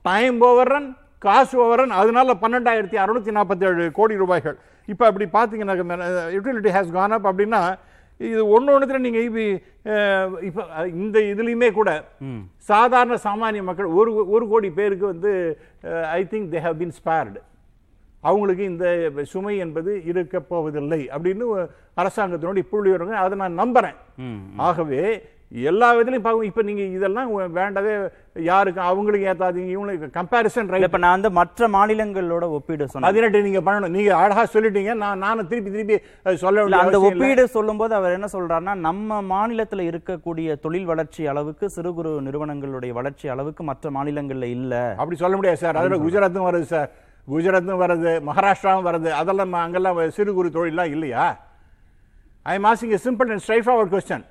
time overrun cost overrun அதனால பன்னெண்டாயிரத்தி அறுநூத்தி நாற்பத்தேழு கோடி ரூபாய்கள். இப்போ அப்படி பார்த்தீங்கன்னா யூட்டிலிட்டி ஹேஸ் கான் அப் அப்படின்னா இது ஒன்று ஒன்றுத்துல நீங்கள் இப்போ இப்போ இந்த இதுலேயுமே கூட சாதாரண சாமானிய மக்கள் ஒரு ஒரு கோடி பேருக்கு வந்து I think they have been spared அவங்களுக்கு இந்த சுமை என்பது இருக்க போவதில்லை அப்படின்னு அரசாங்கத்தினுடைய புள்ளி வருங்க அதை நான் நம்புறேன். ஆகவே எல்லா விதத்திலையும் பார்க்கும் இப்போ நீங்கள் இதெல்லாம் வேண்டவே யாருக்கு அவங்களுக்கு ஏத்தாதீங்க இவங்களுக்கு கம்பேரிசன் ரைட் இப்ப நான் வந்து மற்ற மாநிலங்களோட ஒப்பீடு சொன்னேன். பதினெட்டு நீங்க பண்ணணும். நீங்க அழகா சொல்லிட்டீங்க. நான் நானும் திருப்பி திருப்பி சொல்ல வேண்டிய அந்த. ஒப்பீடு சொல்லும்போது அவர் என்ன சொல்றாருன்னா நம்ம மாநிலத்துல இருக்கக்கூடிய தொழில் வளர்ச்சி அளவுக்கு சிறு குறு நிறுவனங்களுடைய வளர்ச்சி அளவுக்கு மற்ற மாநிலங்கள்ல இல்ல. அப்படி சொல்ல முடியாது சார். அதில் குஜராத்தும் வருது சார். குஜராத்தும் வருது மகாராஷ்டிராவும் வருது. அதெல்லாம் அங்கெல்லாம் சிறு குறு தொழிலாம் இல்லையா? I am asking simple and straightforward question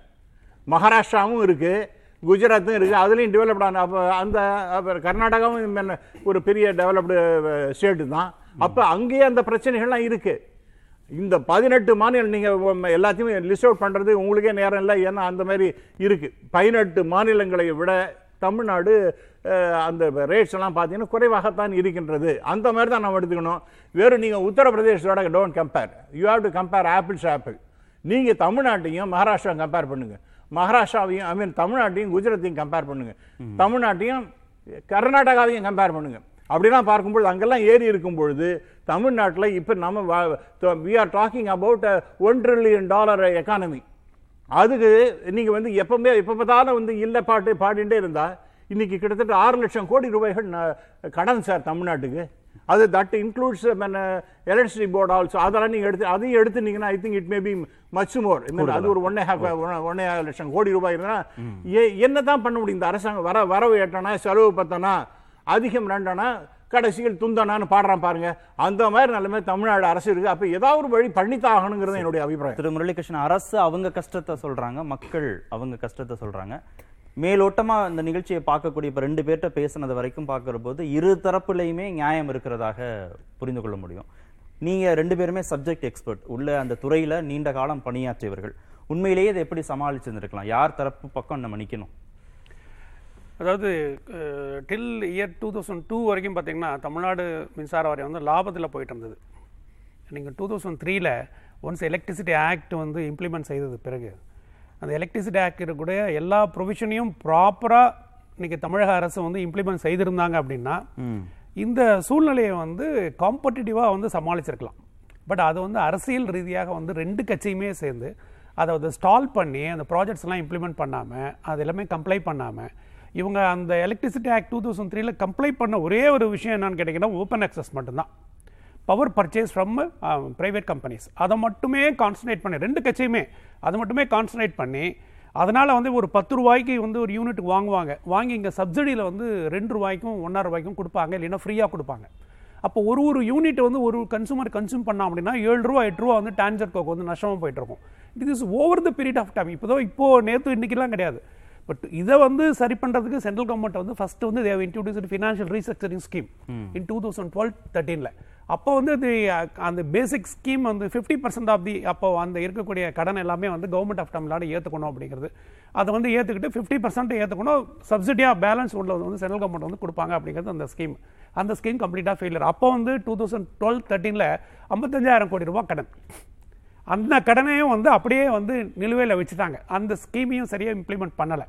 மகாராஷ்டிராவும் இருக்குது குஜராத்தும் இருக்குது அதுலேயும் டெவலப்ட் ஆன அப்போ அந்த அப்புறம் கர்நாடகாவும் ஒரு பெரிய டெவலப்டு ஸ்டேட்டு தான். அப்போ அங்கேயே அந்த பிரச்சனைகள்லாம் இருக்குது இந்த பதினெட்டு மாநிலம் நீங்கள் எல்லாத்தையுமே லிஸ்ட் அவுட் பண்ணுறது உங்களுக்கே நேரம் இல்லை ஏன்னா அந்த மாதிரி இருக்குது பதினெட்டு மாநிலங்களை விட தமிழ்நாடு அந்த ரேட்ஸ் எல்லாம் பார்த்தீங்கன்னா குறைவாகத்தான் இருக்கின்றது. அந்த மாதிரி தான் நம்ம எடுத்துக்கணும். வெறும் நீங்கள் உத்தரப்பிரதேசத்தோட don't compare you have to compare apples apple நீங்கள் தமிழ்நாட்டையும் மகாராஷ்டிரா கம்பேர் பண்ணுங்கள் மகாராஷ்டிராவையும் ஐ மீன் தமிழ்நாட்டையும் குஜராத்தையும் கம்பேர் பண்ணுங்கள் தமிழ்நாட்டையும் கர்நாடகாவையும் கம்பேர் பண்ணுங்கள் அப்படிலாம் பார்க்கும்பொழுது அங்கெல்லாம் ஏறி இருக்கும் பொழுது தமிழ்நாட்டில் இப்போ நம்ம we are talking about one trillion dollar economy அதுக்கு நீங்கள் வந்து எப்பவுமே எப்போ பார்த்தாலும் வந்து இல்லை பாட்டு பாடிட்டே இருந்தால் இன்றைக்கி கிட்டத்தட்ட ஆறு லட்சம் கோடி ரூபாய்கள் கடன் சார் தமிழ்நாட்டுக்கு. அது that includes electricity board also அதெல்லாம் நீங்கள் எடுத்து அதையும் எடுத்துனீங்கன்னா I think it may be much more அது ஒரு ஒன்னே ஹாஃப் ஒன்னே லட்சம் கோடி ரூபாய் இருந்தா என்ன தான் பண்ண முடியும்? இந்த அரசாங்கம் வர வரவு எட்டனா செலவு பத்தனா அதிகம் ரெண்டனா கடைசியில் துந்தனான்னு பாடுறான் பாருங்க. அந்த மாதிரி நிலைமை தமிழ்நாடு அரசு இருக்கு அப்ப ஏதாவது ஒரு வழி பண்ணித்தான் ஆகணுங்கிறது என்னுடைய அபிப்பிராயம். திரு முரளிகிருஷ்ணன் அரசு அவங்க கஷ்டத்தை சொல்றாங்க மக்கள் அவங்க கஷ்டத்தை சொல்றாங்க. மேலோட்டமாக இந்த நிகழ்ச்சியை பார்க்கக்கூடிய இப்போ ரெண்டு பேர்கிட்ட பேசுனது வரைக்கும் பார்க்குற போது இரு தரப்புலையுமே நியாயம் இருக்கிறதாக புரிந்து கொள்ள முடியும். நீங்கள் ரெண்டு பேருமே சப்ஜெக்ட் எக்ஸ்பர்ட் உள்ள அந்த துறையில் நீண்ட காலம் பணியாற்றியவர்கள். உண்மையிலேயே இதை எப்படி சமாளிச்சிருந்திருக்கலாம்? யார் தரப்பு பக்கம் நம்ம மன்னிக்கணும் அதாவது till year two thousand two வரைக்கும் பார்த்தீங்கன்னா தமிழ்நாடு மின்சார வாரியம் வந்து லாபத்தில் போயிட்டு இருந்தது. நீங்கள் டூ தௌசண்ட் த்ரீல ஒன்ஸ் எலக்ட்ரிசிட்டி ஆக்ட் வந்து இம்ப்ளிமெண்ட் செய்தது பிறகு அந்த எலக்ட்ரிசிட்டி ஆக்ட் இருக்கக்கூடிய எல்லா ப்ரொவிஷனையும் ப்ராப்பராக இன்னைக்கு தமிழக அரசு வந்து இம்ப்ளிமெண்ட் செய்திருந்தாங்க அப்படின்னா இந்த சூழ்நிலையை வந்து காம்படிட்டிவாக வந்து சமாளிச்சிருக்கலாம். பட் அது வந்து அரசியல் ரீதியாக வந்து ரெண்டு கட்சியுமே சேர்ந்து அதை வந்து ஸ்டால் பண்ணி அந்த ப்ராஜெக்ட்ஸ் எல்லாம் இம்ப்ளிமெண்ட் பண்ணாமல் அது எல்லாமே கம்ப்ளை பண்ணாமல் இவங்க அந்த எலக்ட்ரிசிட்டி ஆக்ட் டூ தௌசண்ட் த்ரீல கம்ப்ளை பண்ண ஒரே ஒரு விஷயம் என்னன்னு கேட்டிங்கன்னா ஓப்பன் access மட்டும்தான். Power purchase from private companies அதை மட்டுமே கான்சன்ட்ரேட் பண்ணி ரெண்டு கட்சியுமே அது மட்டுமே கான்சன்ட்ரேட் பண்ணி அதனால் வந்து ஒரு பத்து ரூபாய்க்கு வந்து ஒரு யூனிட் வாங்குவாங்க. வாங்கி இங்கே சப்சிடியில் வந்து ரெண்டு ரூபாய்க்கும் ஒன்றரை ரூபாய்க்கும் கொடுப்பாங்க இல்லைன்னா ஃப்ரீயாக கொடுப்பாங்க. அப்போ ஒரு ஒரு யூனிட் வந்து ஒரு கன்சூமர் கன்சூம் பண்ணோம் அப்படின்னா ஏழு ரூபா எட்டு ரூபா வந்து டான்ஜர் கோக்கு வந்து நஷ்டமாக போயிட்டு இருக்கும். It is over the period of time இப்போ இப்போது நேற்று இன்றைக்கிலாம் கிடையாது. பட் இதை வந்து சரி பண்ணுறதுக்கு சென்ட்ரல் கவர்மெண்ட் வந்து ஃபர்ஸ்ட் வந்து they introduce financial restructuring scheme in two thousand twelve தேர்ட்டீனில் அப்போ வந்து அது அஹ், அந்த பேசிக் ஸ்கீம் வந்து ஃபிஃப்டி பர்சன்ட் ஆஃப் தி அப்போ அந்த இருக்கக்கூடிய கடன் எல்லாமே வந்து கவர்மெண்ட் ஆஃப் தமிழ்நாடு ஏற்றுக்கணும் அப்படிங்கிறது. அதை வந்து ஏற்றுக்கிட்டு ஃபிஃப்டி பர்சன்ட் ஏற்றுக்கணும் சப்சிடியாக பேலன்ஸ் உள்ளது வந்து சென்ட்ரல் கவர்மெண்ட் வந்து கொடுப்பாங்க அப்படிங்கிறது அந்த ஸ்கீம் அந்த ஸ்கீம் கம்ப்ளீட்டாக ஃபெயிலியர் அப்போ வந்து டூ தௌசண்ட் டுவெல் தேர்ட்டீனில் ஐம்பத்தஞ்சாயிரம் கோடி ரூபாய் கடன். அந்த கடனையும் வந்து அப்படியே வந்து நிலுவையில் வச்சுட்டாங்க. அந்த ஸ்கீமையும் சரியாக இம்ப்ளிமெண்ட் பண்ணலை.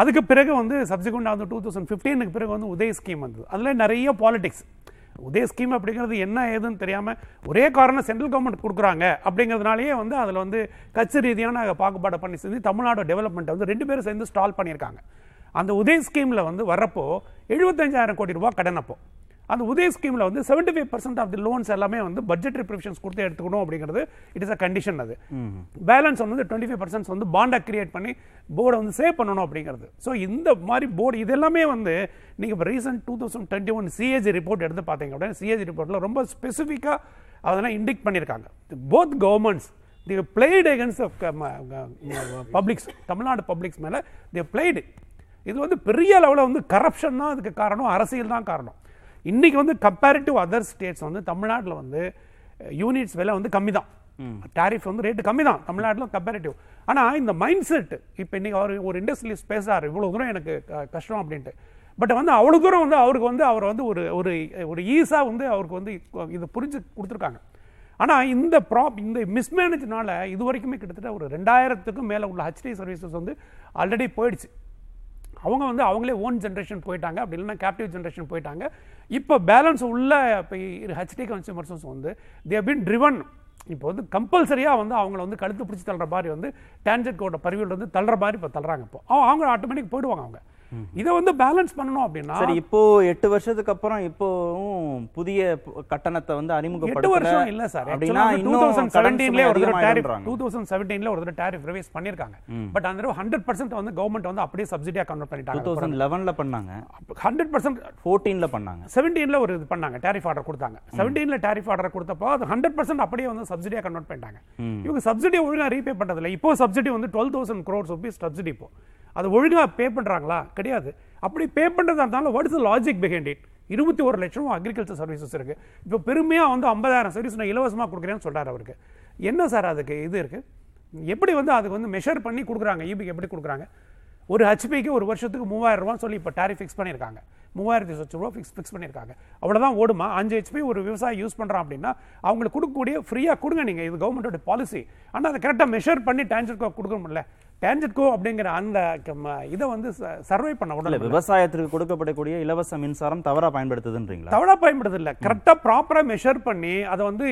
அதுக்கு பிறகு வந்து சப்சிக்வெண்ட் வந்து டூ தௌசண்ட் ஃபிஃப்டீனுக்கு பிறகு வந்து உதய ஸ்கீம் வந்தது. அதில் நிறைய பாலிடிக்ஸ் உதய ஸ்கீம் அப்படிங்கிறது என்ன ஏதுன்னு தெரியாமல் ஒரே காரணம் சென்ட்ரல் கவர்மெண்ட் கொடுக்குறாங்க அப்படிங்கிறதுனாலேயே வந்து அதில் வந்து கட்சி ரீதியான பாகுபாடு பண்ணி செஞ்சு தமிழ்நாடு டெவலப்மெண்ட்டை வந்து ரெண்டு பேரும் சேர்ந்து ஸ்டால் பண்ணியிருக்காங்க. அந்த உதய ஸ்கீமில் வந்து வர்றப்போ எழுபத்தஞ்சாயிரம் கோடி ரூபாய் கடன் அப்போ. அந்த உதய ஸ்கீமில் வந்து seventy five percent of the loans எல்லாமே வந்து பட்ஜெட் ப்ரிவிஷன்ஸ் கொடுத்து எடுத்துக்கணும் அப்படிங்கிறது இட் இஸ் அ கண்டிஷன் அது. பேலன்ஸ் வந்து டுவெண்ட்டி ஃபைவ் பர்சன்ட் வந்து பாண்டை கிரியேட் பண்ணி போர்டை வந்து சேவ் பண்ணணும் அப்படிங்கிறது. ஸோ இந்த மாதிரி போர்டு இது எல்லாமே வந்து நீங்கள் இப்போ recent two thousand twenty one CAG report எடுத்து பார்த்தீங்க அப்படின்னா சிஏஜி ரிப்போர்ட்டில் ரொம்ப ஸ்பெசிஃபிக்காக அதெல்லாம் இண்டிக் பண்ணியிருக்காங்க both governments the blade against publics Tamil Nadu publics மேலே தி பிளேடு இது வந்து பெரிய லெவலில் வந்து கரப்ஷன் தான் அதுக்கு காரணம் அரசியல் தான் காரணம். இன்னைக்கு வந்து கம்பேரிட்டிவ் அதர் ஸ்டேட்ஸ் வந்து தமிழ்நாட்டில் வந்து யூனிட்ஸ் விலை வந்து கம்மி தான் டாரிஃப் வந்து ரேட்டு கம்மி தான் தமிழ்நாட்டில் கம்பேரிட்டிவ் ஆனால் இந்த மைண்ட் செட் இப்போ இன்னைக்கு அவர் ஒரு இண்டஸ்ட்ரியலிஸ்ட் பேசுறாரு இவ்வளோ தூரம் எனக்கு கஷ்டம் அப்படின்ட்டு. பட் வந்து அவ்வளோ தூரம் வந்து அவருக்கு வந்து அவர் வந்து ஒரு ஒரு ஒரு ஈஸாக வந்து அவருக்கு வந்து இதை புரிஞ்சு கொடுத்துருக்காங்க. ஆனால் இந்த ப்ராப் இந்த மிஸ்மேனேஜ்னால இது வரைக்குமே கிட்டத்தட்ட ஒரு ரெண்டாயிரத்துக்கும் மேலே உள்ள ஹெச்டி சர்வீசஸ் வந்து ஆல்ரெடி போயிடுச்சு. அவங்க வந்து அவங்களே ஓன் ஜென்ரேஷன் போயிட்டாங்க. அப்படி இல்லைன்னா கேப்டிவ் ஜென்ரேஷன் போயிட்டாங்க. இப்போ பேலன்ஸ் உள்ள இப்போ ஹெச்டி கன்சியூமர்ஸும் வந்து தே பின் ட்ரிவன் இப்போ வந்து கம்பல்சரியாக வந்து அவங்கள வந்து கழுத்து பிடிச்சி தள்ளுற மாதிரி வந்து டேஞ்சட் கோட பரிவில் வந்து தள்ளுற மாதிரி இப்போ தள்ளுறாங்க இப்போ. அவங்க- அவங்க ஆட்டோமேட்டிக் போயிடுவாங்க அவங்க. இதை வந்து பேலன்ஸ் பண்ணணும் அப்படின்னா சரி இப்போ எட்டு வருஷத்துக்கு அப்புறம் இப்போவும் புதிய கட்டணத்தை வந்து எட்டு அறிமுகப்படுத்தல வருஷம் இல்ல சார். அப்படின்னா டூ தௌசண்ட் செவன்டீன்ல ஒரு தடவை டேரிஃப். டூ தௌசண்ட் செவன்டீன்ல ஒரு தடவை டேரிஃப் ரிவைஸ் பண்ணிருக்காங்க பட் அந்த ஹண்ட்ரட் பர்சன்ட் வந்து கவர்மெண்ட் வந்து அப்படியே சப்சிடியா கன்வெர்ட் டூ பண்ணிட்டாங்க தௌசண்ட் லெவன்ல பண்ணாங்க. ஹண்ட்ரட் பர்சன்ட் ஃபோர்டீன்ல பண்ணாங்க. செவன்டீன்ல ஒரு இது பண்ணாங்க டேரிஃப் ஆர்டர் கொடுத்தாங்க. செவன்டீன்ல டேரிஃப் ஆர்டர் கொடுத்தப்போ அது ஹண்ட்ரட் பர்சன்ட் அப்படியே வந்து சப்சிடியா கன்வெர்ட் பண்ணிட்டாங்க. இவங்க சப்சிடி ஒழுங்கா ரீபே பண்றதில்ல. இப்போ சப்சிடி வந்து twelve thousand crores rupees subsidy இப்போ. அது ஒழுங்கா பே பண்றாங்களா? கிடையாது. அப்படி பே பண்றதா இருந்தாலும் what is logic behind it இருபத்தி ஒரு லட்சம் அக்ரிகல்ச்சர் சர்வீசஸ் இருக்கு. இப்போ பெருமையா வந்து ஐம்பதாயிரம் சர்வீஸ் நான் இலவசமா கொடுக்குறேன்னு சொல்கிறார் அவருக்கு. என்ன சார் அதுக்கு இது இருக்கு? எப்படி வந்து அதுக்கு வந்து மெஷர் பண்ணி கொடுக்குறாங்க? ஈபிக்கு எப்படி கொடுக்குறாங்க? ஒரு ஹெச்பிக்கு ஒரு வருஷத்துக்கு மூவாயிரம் ரூபான்னு சொல்லி இப்போ டாரிஃப் ஃபிக்ஸ் பண்ணியிருக்காங்க. மூவாயிரத்தி லட்சம் ரூபா ஃபிக்ஸ் ஃபிக்ஸ் பண்ணியிருக்காங்க. அவ்வளோதான் ஓடுமா? அஞ்சு ஹெச்பி ஒரு விவசாயி யூஸ் பண்ணுறான் அப்படின்னா அவங்களுக்கு கொடுக்கக்கூடிய ஃப்ரீயாக கொடுங்க நீங்கள் இது கவர்மெண்டோட பாலிசி ஆனால் அதை கரெக்டாக மெஷர் பண்ணி டேஞ்சட்கோ கொடுக்க முடியல. டேஞ்சட்கோ அப்படிங்கிற அந்த இதை வந்து சர்வை பண்ண உடனே விவசாயத்திற்கு கொடுக்கப்படக்கூடிய இலவச மின்சாரம் தவறா பயன்படுத்துதுன்றீங்களா? தவறா பயன்படுறது இல்ல கரெக்டாக ப்ராப்பராக மெஷர் பண்ணி அதை வந்து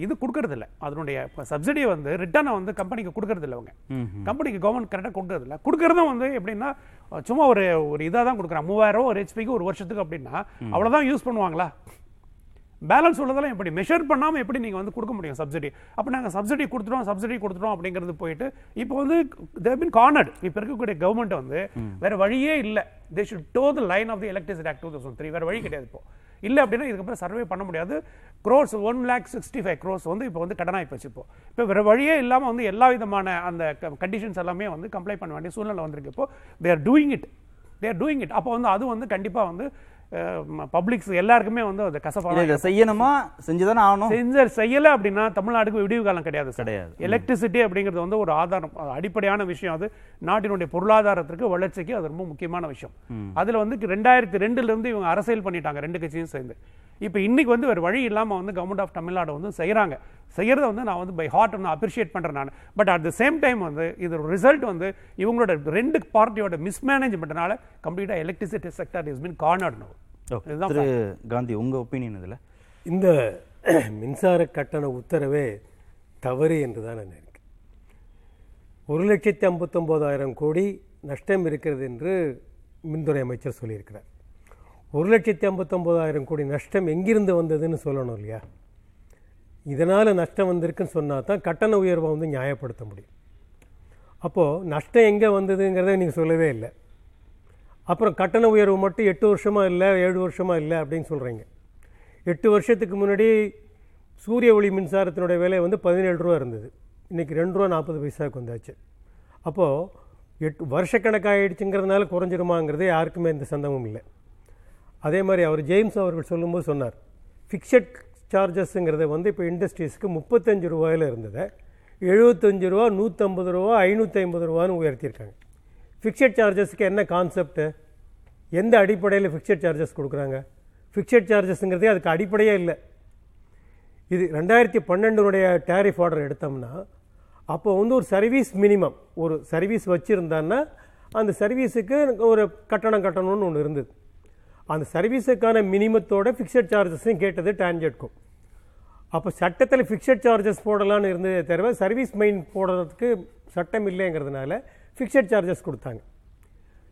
இது கொடுக்கறது இல்ல அதனுடைய சப்சிடியை வந்து ரிட்டர்னை வந்து கம்பெனிக்கு கொடுக்கறது இல்ல அவங்க கம்பெனிக்கு கவர்மெண்ட் கரெக்டாக கொடுக்கறது இல்ல கொடுக்கறதும் வந்து எப்படின்னா சும்மா ஒரு ஒரு இதாக தான் கொடுக்குறாங்க மூவாயிரம் ஒரு ஹெச்பிக்கு ஒரு வருஷத்துக்கு அப்படின்னா அவ்வளவுதான் யூஸ் பண்ணுவாங்களா? பேலன்ஸ் உள்ளதெல்லாம் எப்படி? மெஷர் பண்ணாம எப்படி நீங்க வந்து கொடுக்க முடியும் சப்சிடி அப்ப நாங்க சப்சிடி கொடுத்துட்டோம் சப்சிடி கொடுத்துட்டோம் அப்படிங்கிறது போயிட்டு இப்போ வந்து தேவ் பின் கார்னர்ட் இப்போ இருக்கக்கூடிய கவர்மெண்ட் வந்து வேற வழியே இல்ல. They should toe the line of the electricity act two thousand three வேற வழி கிடையாது இப்போ. இல்ல அப்படின்னா இதுக்கப்புறம் சர்வே பண்ண முடியாது. Crores one lakh sixty five crores வந்து இப்போ வந்து கடனாகி போச்சு இப்போ. இப்போ வேற வழியே இல்லாம வந்து எல்லா விதமான அந்த கண்டிஷன்ஸ் எல்லாமே வந்து கம்ப்ளை பண்ண வேண்டிய சூழ்நிலை வந்திருக்கு இப்போ. They're doing it they're doing it அப்போ வந்து அது வந்து கண்டிப்பா வந்து பப்ளிக்ஸ் எல்லாருக்குமே வந்து அது இல்ல கசப்பாக இதை செய்யணுமா? செஞ்சுதானே ஆகணும். செஞ்ச செய்யல அப்படின்னா தமிழ்நாடுக்கு விடிவு காலம் கிடையாது. கிடையாது. எலக்ட்ரிசிட்டி அப்படிங்கிறது வந்து ஒரு ஆதாரம். அடிப்படையான விஷயம் அது. நாட்டினுடைய பொருளாதாரத்திற்கு வளர்ச்சிக்கு அது ரொம்ப முக்கியமான விஷயம். அதுல வந்து ரெண்டாயிரத்தி ரெண்டுல இருந்து இவங்க அரசியல் பண்ணிட்டாங்க. ரெண்டு கட்சியும் சேர்ந்து. இப்போ இன்னைக்கு வந்து வேறு வழி இல்லாம வந்து கவர்மெண்ட் ஆஃப் தமிழ்நாடு வந்து செய்யறாங்க செய்யறத வந்து நான் வந்து பை ஹார்ட் வந்து அப்ரிஷியேட் பண்றேன் நான். But at the same time வந்து இது ரிசல்ட் வந்து இவங்களோட ரெண்டு பார்ட்டியோட மிஸ்மேனேஜ்மெண்ட்னால completely electricity sector is pin cornered இதுதான் காந்தி உங்க ஒப்பீனியன் இதுல? இந்த மின்சார கட்டண உத்தரவே தவறு என்று தான் நான் நினைக்கிறேன். ஒரு லட்சத்தி ஐம்பத்தொம்போதாயிரம் கோடி நஷ்டம் இருக்கிறது என்று மின்துறை அமைச்சர் சொல்லியிருக்கிறார். ஒரு லட்சத்தி ஐம்பத்தொம்போதாயிரம் கோடி நஷ்டம் எங்கிருந்து வந்ததுன்னு சொல்லணும் இல்லையா? இதனால் நஷ்டம் வந்திருக்குன்னு சொன்னால் தான் கட்டண உயர்வை வந்து நியாயப்படுத்த முடியும். அப்போது நஷ்டம் எங்கே வந்ததுங்கிறத நீங்கள் சொல்லவே இல்லை. அப்புறம் கட்டண உயர்வு மட்டும் எட்டு வருஷமாக இல்லை ஏழு வருஷமாக இல்லை அப்படின்னு சொல்கிறீங்க எட்டு வருஷத்துக்கு முன்னாடி சூரிய ஒளி மின்சாரத்தினுடைய விலை வந்து பதினேழு ரூபா இருந்தது. இன்றைக்கி ரெண்டு ரூபா நாற்பது பைசாவுக்கு வந்தாச்சு. அப்போது எட்டு வருஷக்கணக்காகிடுச்சுங்கிறதுனால குறைஞ்சிருமாங்கிறது யாருக்குமே எந்த சந்தமும் இல்லை. அதே மாதிரி அவர் ஜேம்ஸ் அவர்கள் சொல்லும்போது சொன்னார் ஃபிக்ஸட் சார்ஜஸ்ங்கிறத வந்து இப்போ இண்டஸ்ட்ரீஸ்க்கு முப்பத்தஞ்சு ரூபாயில் இருந்ததை எழுபத்தஞ்சு ரூபா நூற்றம்பது ரூபா ஐநூற்றி ஐம்பது ரூபான்னு உயர்த்தியிருக்காங்க. ஃபிக்ஸட் சார்ஜஸ்க்கு என்ன கான்செப்ட்டு எந்த அடிப்படையில் ஃபிக்ஸட் சார்ஜஸ் கொடுக்குறாங்க? ஃபிக்ஸட் சார்ஜஸ்ங்கிறதே அதுக்கு அடிப்படையே இல்லை. இது ரெண்டாயிரத்தி பன்னெண்டுனுடைய டேரிஃப் ஆர்டர் எடுத்தோம்னா அப்போ வந்து ஒரு சர்வீஸ் மினிமம் ஒரு சர்வீஸ் வச்சுருந்தான்னா அந்த சர்வீஸுக்கு ஒரு கட்டணம் கட்டணும்னு ஒன்று இருந்தது. அந்த சர்வீஸுக்கான மினிமத்தோட ஃபிக்ஸட் சார்ஜஸையும் கேட்டது டான்ஜெட்கும் அப்போ சட்டத்தில் ஃபிக்ஸட் சார்ஜஸ் போடலான்னு இருந்ததே தவிர சர்வீஸ் மெயின் போடுறதுக்கு சட்டம் இல்லைங்கிறதுனால ஃபிக்ஸட் சார்ஜஸ் கொடுத்தாங்க.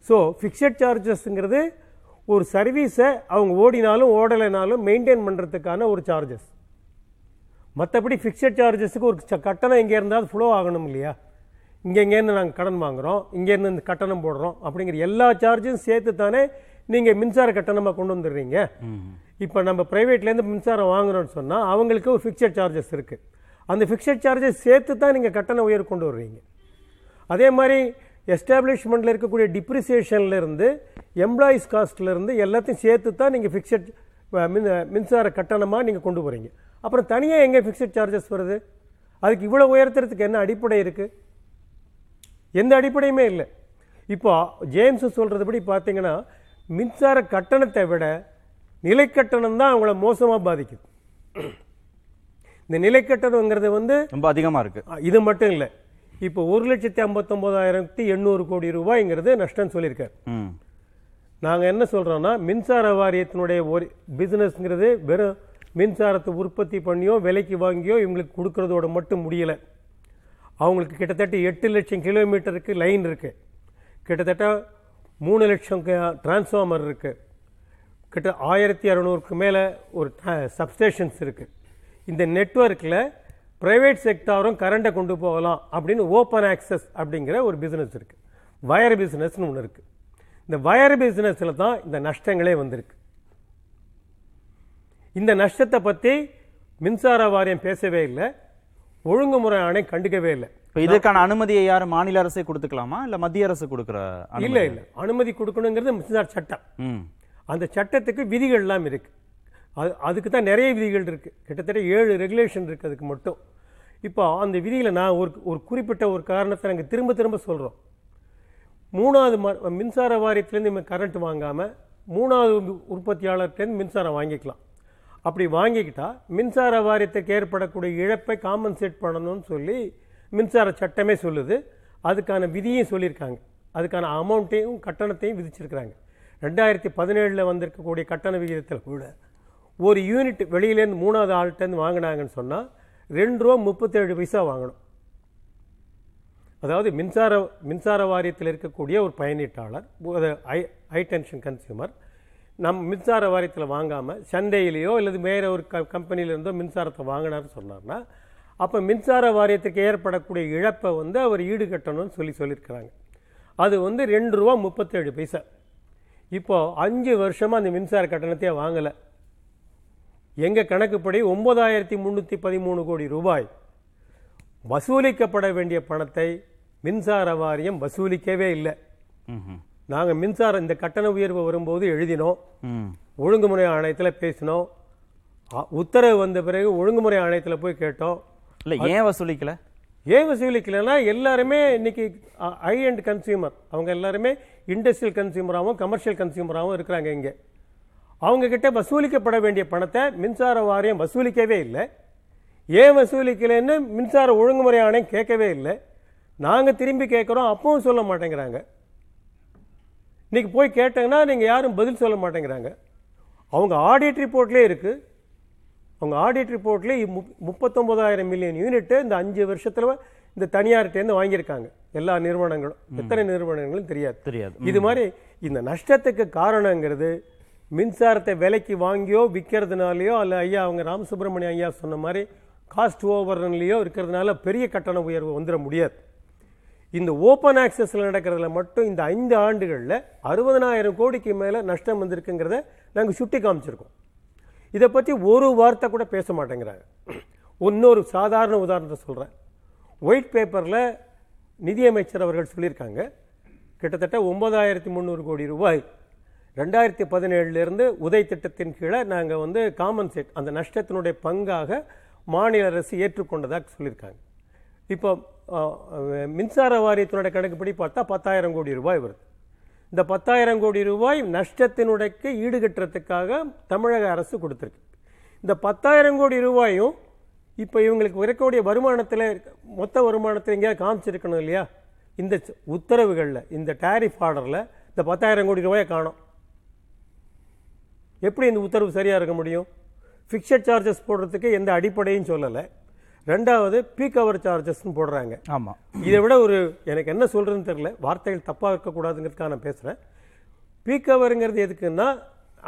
ஸோ ஃபிக்ஸட் சார்ஜஸ்ங்கிறது ஒரு சர்வீஸை அவங்க ஓடினாலும் ஓடலைனாலும் மெயின்டைன் பண்ணுறதுக்கான ஒரு சார்ஜஸ் மற்றபடி ஃபிக்ஸட் சார்ஜஸுக்கு ஒரு ச- கட்டணம் எங்கே இருந்தால் ஃப்ளோ ஆகணும் இல்லையா? இங்கே இங்கேருந்து நாங்கள் கடன் வாங்குகிறோம் இங்கேருந்து இந்த கட்டணம் போடுறோம் அப்படிங்கிற எல்லா சார்ஜும் சேர்த்து தானே நீங்கள் மின்சார கட்டணமாக கொண்டு வந்துடுறீங்க. இப்போ நம்ம ப்ரைவேட்லேருந்து மின்சாரம் வாங்குறோம்னு சொன்னால் அவங்களுக்கு ஒரு ஃபிக்ஸட் சார்ஜஸ் இருக்குது அந்த ஃபிக்ஸட் சார்ஜஸ் சேர்த்து தான் நீங்கள் கட்டண உயர் கொண்டு வர்றீங்க. அதே மாதிரி எஸ்டாப்ளிஷ்மெண்ட்டில் இருக்கக்கூடிய டிப்ரிசியேஷன்லேருந்து எம்ப்ளாயீஸ் காஸ்ட்லேருந்து எல்லாத்தையும் சேர்த்து தான் நீங்கள் ஃபிக்ஸட் மின் மின்சார கட்டணமாக நீங்கள் கொண்டு போகிறீங்க அப்புறம் தனியாக எங்கே ஃபிக்ஸட் சார்ஜஸ் வருது? அதுக்கு இவ்வளோ உயர்த்துறதுக்கு என்ன அடிப்படை இருக்குது எந்த அடிப்படையுமே இல்லை. இப்போ ஜேம்ஸ் சொல்கிறதுபடி பார்த்தீங்கன்னா மின்சார கட்டணத்தை விட நிலைக்கட்டணம் தான் அவங்கள மோசமாக பாதிக்குது. இந்த நிலைக்கட்டணங்கிறது வந்து ரொம்ப அதிகமா இருக்கு. அ, இது மட்டும் இல்லை. இப்போ ஒரு லட்சத்தி ஐம்பத்தொம்போதாயிரத்தி எண்ணூறு கோடி ரூபாய்ங்கிறது நஷ்டம் சொல்லியிருக்காரு. நாங்கள் என்ன சொல்கிறோன்னா மின்சார வாரியத்தினுடைய ஒரு பிஸ்னஸ்ங்கிறது வெறும் மின்சாரத்தை உற்பத்தி பண்ணியோ விலைக்கு வாங்கியோ இவங்களுக்கு கொடுக்கறதோட மட்டும் முடியலை. அவங்களுக்கு கிட்டத்தட்ட எட்டு லட்சம் கிலோமீட்டருக்கு லைன் இருக்குது கிட்டத்தட்ட மூணு லட்சம் டிரான்ஸ்ஃபார்மர் இருக்குது கிட்ட ஆயிரத்தி இரநூறுக்கு மேலே ஒரு சப்ஸ்டேஷன்ஸ் இருக்குது இந்த நெட்வொர்க்கில் ப்ரைவேட் செக்டாரும் கரண்ட்டை கொண்டு போகலாம் அப்படின்னு ஓப்பன் ஆக்சஸ் அப்படிங்கிற ஒரு பிஸ்னஸ் இருக்குது வயர் பிஸ்னஸ்னு ஒன்று இருக்குது இந்த வயர் பிஸ்னஸில் தான் இந்த நஷ்டங்களே வந்திருக்கு. இந்த நஷ்டத்தை பற்றி மின்சார வாரியம் பேசவே இல்லை. ஒழுங்குமுறை ஆணை கண்டுக்கவே இல்லை. இப்போ இதற்கான அனுமதியை யார் மாநில அரசே கொடுத்துக்கலாமா? இல்ல மத்திய அரசு கொடுக்குற? இல்லை இல்லை. அனுமதி கொடுக்கணுங்கிறது மின்சார சட்டம். அந்த சட்டத்துக்கு விதிகள்லாம் இருக்கு. அது அதுக்கு தான் நிறைய விதிகள் இருக்கு. கிட்டத்தட்ட ஏழு ரெகுலேஷன் இருக்கு அதுக்கு மட்டும். இப்போ அந்த விதிகளை நான் ஒரு ஒரு குறிப்பிட்ட ஒரு காரணத்தை நாங்கள் திரும்ப திரும்ப சொல்கிறோம் மூணாவது ம- மின்சார வாரியத்திலேருந்து கரண்ட் வாங்காமல் மூணாவது உற்பத்தியாளர்கிட்டேருந்து மின்சாரம் வாங்கிக்கலாம். அப்படி வாங்கிக்கிட்டா மின்சார வாரியத்துக்கு ஏற்படக்கூடிய இழப்பை காம்பன்சேட் பண்ணணும்னு சொல்லி மின்சார சட்டமே சொல்லுது. அதுக்கான விதியும் சொல்லியிருக்காங்க. அதுக்கான அமௌண்ட்டையும் கட்டணத்தையும் விதிச்சிருக்கிறாங்க. ரெண்டாயிரத்தி பதினேழில் வந்திருக்கக்கூடிய கட்டண விகிதத்தில் கூட ஒரு யூனிட் வெளியிலேருந்து மூணாவது ஆள்கிட்டருந்து வாங்கினாங்கன்னு சொன்னால் ரெண்டு ரூபா முப்பத்தேழு பைசா வாங்கணும். அதாவது மின்சார மின்சார வாரியத்தில் இருக்கக்கூடிய ஒரு பயனீட்டாளர் ஐ ஹை ஹை டென்ஷன் கன்சியூமர் நம் மின்சார வாரியத்தில் வாங்காமல் சந்தையிலேயோ அல்லது வேறு ஒரு க கம்பெனியிலேருந்தோ மின்சாரத்தை வாங்கினார்னு சொன்னார்னா அப்போ மின்சார வாரியத்துக்கு ஏற்படக்கூடிய இழப்பை வந்து அவர் ஈடுகட்டணும்னு சொல்லி சொல்லியிருக்கிறாங்க. அது வந்து ரெண்டு ரூபா முப்பத்தேழு பைசா. இப்போது அஞ்சு வருஷமாக அந்த மின்சார கட்டணத்தையே வாங்கலை. எங்கள் கணக்குப்படி ஒம்பதாயிரத்தி முந்நூற்றி பதிமூணு கோடி ரூபாய் வசூலிக்கப்பட வேண்டிய பணத்தை மின்சார வாரியம் வசூலிக்கவே இல்லை. நாங்கள் மின்சார இந்த கட்டண உயர்வு வரும்போது எழுதினோம். ம். ஒழுங்குமுறை ஆணையத்தில் பேசினோம். உத்தரவு வந்த பிறகு ஒழுங்குமுறை ஆணையத்தில் போய் கேட்டோம். இல்ல ஏன் வசூலிக்கல? ஏன் வசூலிக்கலைன்னா எல்லாருமே இன்னைக்கு ஹை அண்ட் கன்சியூமர் அவங்க எல்லாருமே இண்டஸ்ட்ரியல் கன்சியூமராகவும் கமர்ஷியல் கன்சியூமராகவும் இருக்கிறாங்க இங்கே. அவங்க கிட்ட வசூலிக்கப்பட வேண்டிய பணத்தை மின்சார வாரியம் வசூலிக்கவே இல்லை. ஏன் வசூலிக்கலைன்னு மின்சார ஒழுங்குமுறை ஆணையம் கேட்கவே இல்லை. நாங்கள் திரும்பி கேட்குறோம் அப்பவும் சொல்ல மாட்டேங்கிறாங்க. இன்னைக்கு போய் கேட்டீங்கன்னா நீங்கள் யாரும் பதில் சொல்ல மாட்டேங்கிறாங்க. அவங்க ஆடிட் ரிப்போர்ட்லேயே இருக்குது அவங்க ஆடிட் ரிப்போர்ட்லேயே முப்பத்தொன்பதாயிரம் மில்லியன் யூனிட் இந்த அஞ்சு வருஷத்துல இந்த தனியார்கிட்டேருந்து வாங்கியிருக்காங்க. எல்லா நிறுவனங்களும். எத்தனை நிறுவனங்களும் தெரியாது. தெரியாது. இது மாதிரி இந்த நஷ்டத்துக்கு காரணங்கிறது மின்சாரத்தை விலைக்கு வாங்கியோ விற்கிறதுனாலயோ அல்ல ஐயா அவங்க ராமசுப்ரமணியம் ஐயா சொன்ன மாதிரி காஸ்ட் ஓவர்லையோ இருக்கிறதுனால பெரிய கட்டண உயர்வு வந்துட முடியாது. இந்த ஓப்பன் ஆக்சஸில் நடக்கிறதுல மட்டும் இந்த ஐந்து ஆண்டுகளில் அறுபதனாயிரம் கோடிக்கு மேலே நஷ்டம் வந்திருக்குங்கிறத நாங்கள் சுட்டி காமிச்சிருக்கோம். இதை பற்றி ஒரு வார்த்தை கூட பேச மாட்டேங்கிறாங்க. இன்னொரு சாதாரண உதாரணத்தை சொல்கிறேன் ஒயிட் பேப்பரில் நிதியமைச்சர் அவர்கள் சொல்லியிருக்காங்க கிட்டத்தட்ட ஒன்பதாயிரத்தி முந்நூறு கோடி ரூபாய். ரெண்டாயிரத்தி பதினேழுலேருந்து உதய் திட்டத்தின் கீழே நாங்கள் வந்து காமன்சேட் அந்த நஷ்டத்தினுடைய பங்காக மாநில அரசு ஏற்றுக்கொண்டதாக சொல்லியிருக்காங்க. இப்போ மின்சார வாரியத்தினுடைய கணக்குப்படி பார்த்தா பத்தாயிரம் கோடி ரூபாய் வருது. இந்த பத்தாயிரம் கோடி ரூபாய் நஷ்டத்தினுடைய ஈடுகட்டுறதுக்காக தமிழக அரசு கொடுத்துருக்கு. இந்த பத்தாயிரம் கோடி ரூபாயும் இப்போ இவங்களுக்கு இருக்கக்கூடிய வருமானத்தில் மொத்த வருமானத்தில் எங்கேயாவது காமிச்சிருக்கணும் இல்லையா? இந்த உத்தரவுகளில் இந்த டேரிஃப் ஆர்டரில் இந்த பத்தாயிரம் கோடி ரூபாயை காணோம். எப்படி இந்த உத்தரவு சரியாக இருக்க முடியும்? ஃபிக்ஸட் சார்ஜஸ் போடுறதுக்கு எந்த அடிப்படையும் சொல்லலை. ரெண்டாவது பீக் அவர் சார்ஜஸ்னு போடுறாங்க. ஆமா. இதை விட ஒரு எனக்கு என்ன சொல்றதுன்னு தெரியல. வார்த்தைகள் தப்பாக இருக்கக்கூடாதுங்கிறதுக்காக நான் பேசுகிறேன் பீக் அவருங்கிறது எதுக்குன்னா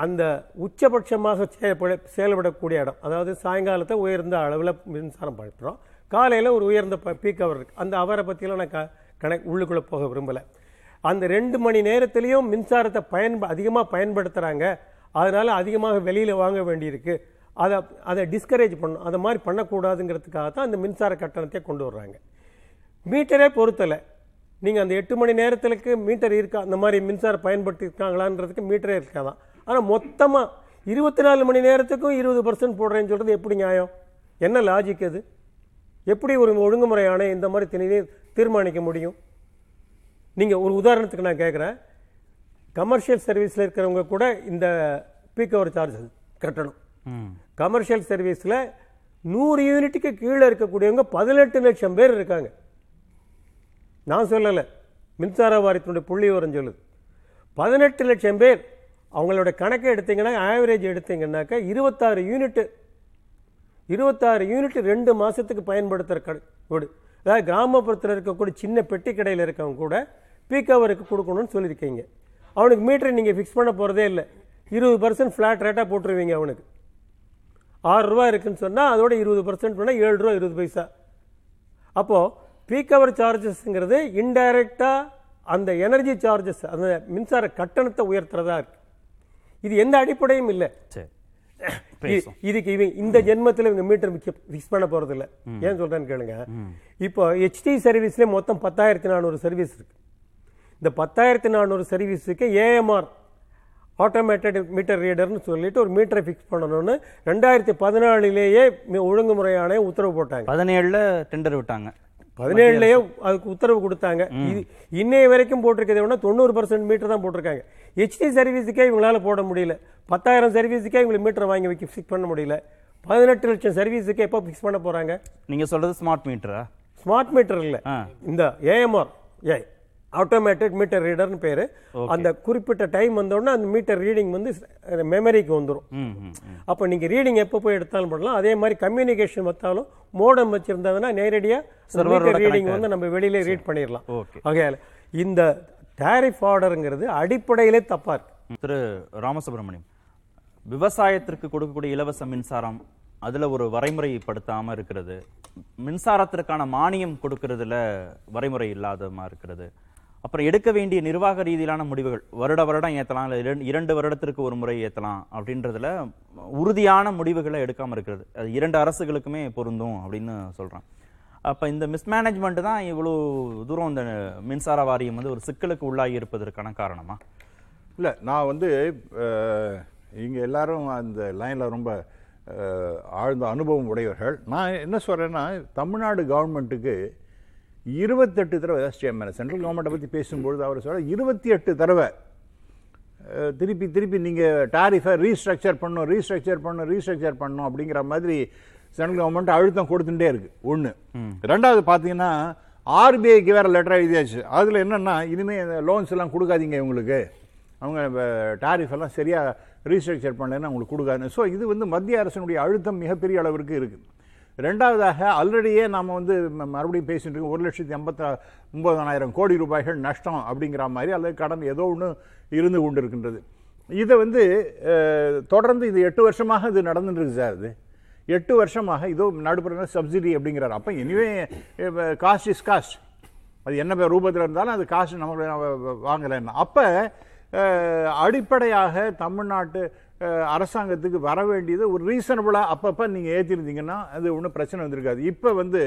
அந்த உச்சபட்சமாக செயல்பட செயல்படக்கூடிய இடம். அதாவது சாயங்காலத்தை உயர்ந்த அளவில் மின்சாரம் பயன்படுறோம் காலையில் ஒரு உயர்ந்த பீக் அவர் இருக்கு. அந்த அவரை பற்றியெல்லாம் நான் க கணக்கு உள்ளுக்குள்ளே போக விரும்பலை. அந்த ரெண்டு மணி நேரத்துலையும் மின்சாரத்தை பயன்ப அதிகமாக பயன்படுத்துகிறாங்க அதனால் அதிகமாக வெளியில் வாங்க வேண்டியிருக்கு. அதை அதை டிஸ்கரேஜ் பண்ணும் அதை மாதிரி பண்ணக்கூடாதுங்கிறதுக்காக தான் அந்த மின்சார கட்டணத்தை கொண்டு வர்றாங்க. மீட்டரே பொறுத்தலை நீங்கள் அந்த எட்டு மணி நேரத்துக்கு மீட்டர் இருக்கா அந்த மாதிரி மின்சாரம் பயன்படுத்தியிருக்காங்களான்றதுக்கு மீட்டரே இருக்காதான். ஆனால் மொத்தமாக இருபத்தி நாலு மணி நேரத்துக்கும் இருபது பர்சன்ட் போடுறேன்னு சொல்கிறது எப்படி நியாயம்? என்ன லாஜிக் அது எப்படி ஒரு ஒழுங்குமுறை ஆணையம் இந்த மாதிரி திணி தீர்மானிக்க முடியும்? நீங்கள் ஒரு உதாரணத்துக்கு நான் கேட்குறேன் கமர்ஷியல் சர்வீஸில் இருக்கிறவங்க கூட இந்த பீக் அவர் சார்ஜ் கட்டணும். ம். கமர்ஷியல் சர்வீஸில் நூறு யூனிட்டுக்கு கீழே இருக்கக்கூடியவங்க பதினெட்டு லட்சம் பேர் இருக்காங்க. நான் சொல்லலை. மின்சார வாரியத்தினுடைய புள்ளி விவரம் சொல்லுது. பதினெட்டு லட்சம் பேர் அவங்களோட கணக்கை எடுத்தீங்கன்னா ஆவரேஜ் எடுத்தீங்கன்னாக்கா இருபத்தாறு யூனிட்டு இருபத்தாறு யூனிட் ரெண்டு மாதத்துக்கு பயன்படுத்துகிற கடை வீடு அதாவது கிராமப்புறத்தில் இருக்கக்கூடிய சின்ன பெட்டி கடையில் இருக்கவங்க கூட பீக் ஹவருக்கு கொடுக்கணும்னு சொல்லியிருக்கீங்க. அவனுக்கு மீட்டரை நீங்கள் ஃபிக்ஸ் பண்ண போகிறதே இல்லை. இருபது பர்சன்ட் ஃப்ளாட் ரேட்டாக போட்டுருவீங்க அவனுக்கு. ஆறு ரூபா இருக்குன்னு சொன்னால் அதோட இருபது பர்சன்ட் பண்ணால் ஏழு ரூபா இருபது பைசா. அப்போது பீக் ஹவர் சார்ஜஸ்ங்கிறது இன்டைரக்டாக அந்த எனர்ஜி சார்ஜஸ் அந்த மின்சார கட்டணத்தை உயர்த்துறதா இருக்கு. இது எந்த அடிப்படையும் இல்லை. இதுக்கு இவங்க இந்த ஜென்மத்தில் இவங்க மீட்டர் ஃபிக்ஸ் பண்ண போறது இல்ல ஏன் சொல்றேன்னு கேளுங்க. இப்போ ஹெச்டி சர்வீஸ்ல மொத்தம் பத்தாயிரத்தி நானூறு சர்வீஸ் இருக்கு. இந்த பத்தாயிரத்தி நானூறு சர்வீஸுக்கு ஏஎம்ஆர் ஆட்டோமேட்டட் மீட்டர் ரீடர்னு சொல்லிட்டு ஒரு மீட்டரை ஃபிக்ஸ் பண்ணணும்னு ரெண்டாயிரத்தி பதினாலிலேயே ஒழுங்குமுறையான உத்தரவு போட்டாங்க. பதினேழுல டெண்டர் விட்டாங்க. பதினேழுலயே அதுக்கு உத்தரவு கொடுத்தாங்க. இது இன்னைய வரைக்கும் போட்டிருக்கிறது வேணா தொண்ணூறு பர்சன்ட் மீட்டர் தான் போட்டிருக்காங்க. ஹெச்டி சர்வீஸுக்கே இவங்களால போட முடியல. பத்தாயிரம் சர்வீஸுக்கே இவங்களுக்கு மீட்டர் வாங்கி வைக்க ஃபிக்ஸ் பண்ண முடியல. பதினெட்டு லட்சம் சர்வீஸுக்கு எப்போ ஃபிக்ஸ் பண்ண போறாங்க? நீங்க சொல்றது ஸ்மார்ட் மீட்டரா ஸ்மார்ட் மீட்டர் இல்ல. இந்த ஏஎம்ஆர் ஏ ஆட்டோமேட்டட் மீட்டர் ரீடர்னு பேரு. அந்த குறிப்பிட்ட டைம் வந்தோடனே அந்த மீட்டர் ரீடிங் வந்து மெமரிக்கு வந்துடும். அப்போ நீங்கள் ரீடிங் எப்போ போய் எடுத்தாலும் பண்ணலாம். அதே மாதிரி கம்யூனிகேஷன் வச்சாலும் மோடம் வச்சிருந்ததுன்னா நேரடியாக ரீடிங் வந்து நம்ம வெளியில ரீட் பண்ணிடலாம். ஆகையால இந்த டாரிஃப் ஆர்டருங்கிறது அடிப்படையிலே தப்பா இருக்கு. திரு ராமசுப்ரமணியம் விவசாயத்திற்கு கொடுக்கக்கூடிய இலவச மின்சாரம் அதுல ஒரு வரைமுறைப்படுத்தாம இருக்கிறது. மின்சாரத்திற்கான மானியம் கொடுக்கறதுல வரைமுறை இல்லாதமா இருக்கிறது. அப்புறம் எடுக்க வேண்டிய நிர்வாக ரீதியிலான முடிவுகள். வருட வருடம் ஏற்றலாம் இல்லை இரண்டு- இரண்டு வருடத்திற்கு ஒரு முறை ஏற்றலாம் அப்படின்றதுல உறுதியான முடிவுகளை எடுக்காமல் இருக்கிறது. அது இரண்டு அரசுகளுக்குமே பொருந்தும் அப்படின்னு சொல்கிறான் அப்போ இந்த மிஸ்மேனேஜ்மெண்ட் தான் இவ்வளோ தூரம் இந்த மின்சார வாரியம் வந்து ஒரு சிக்கலுக்கு உள்ளாகி இருப்பதற்கான காரணமா? இல்லை நான் வந்து இங்கே எல்லாரும் அந்த லைனில் ரொம்ப ஆழ்ந்த அனுபவம் உடையவர்கள். நான் என்ன சொல்கிறேன்னா தமிழ்நாடு கவர்மெண்ட்டுக்கு இருபத்தெட்டு தடவை எஸ்டிஎம் சென்ட்ரல் கவர்மெண்ட்டை பற்றி பேசும்பொழுது அவர் சொல்ல இருபத்தி எட்டு தடவை திருப்பி திருப்பி நீங்கள் டாரிஃபை ரீஸ்ட்ரக்சர் பண்ணணும் ரீஸ்ட்ரக்சர் பண்ணணும் ரீஸ்ட்ரக்சர் பண்ணணும் அப்படிங்கிற மாதிரி சென்ட்ரல் கவர்மெண்ட் அழுத்தம் கொடுத்துட்டே இருக்கு. ஒன்று ரெண்டாவது பார்த்தீங்கன்னா ஆர்பிஐக்கு வேற லெட்டர் எழுதியாச்சு. அதில் என்னன்னா இனிமேல் லோன்ஸ் எல்லாம் கொடுக்காதீங்க இவங்களுக்கு. அவங்க டாரிஃப் எல்லாம் சரியாக ரீஸ்ட்ரக்சர் பண்ணலைன்னா உங்களுக்கு கொடுக்காது. ஸோ இது வந்து மத்திய அரசினுடைய அழுத்தம் மிகப்பெரிய அளவிற்கு இருக்குது ரெண்டாவதாக ஆல்ரெடியே நாம் வந்து மறுபடியும் பேசிட்டு இருக்கோம் ஒரு லட்சத்தி எண்பத்தி ஒன்பதாயிரம் கோடி ரூபாய்கள் நஷ்டம் அப்படிங்கிற மாதிரி அல்லது கடன் ஏதோ ஒன்று இருந்து கொண்டு இருக்கின்றது இதை வந்து தொடர்ந்து இது எட்டு வருஷமாக இது நடந்துட்டு சார் இது. எட்டு வருஷமாக இதோ நடுப்புற சப்சிடி அப்படிங்கிறார். அப்போ இனிவே காஸ்ட் இஸ் காஸ்ட் அது என்ன ரூபத்தில் இருந்தாலும் அது காசு நம்ம வாங்கலைன்னா அப்போ அடிப்படையாக தமிழ்நாட்டு அரசாங்கத்துக்கு வர வேண்டியது ஒரு ரீசனபிளாக அப்பப்போ நீங்கள் ஏற்றிருந்தீங்கன்னா அது ஒன்றும் பிரச்சனை வந்திருக்காது. இப்போ வந்து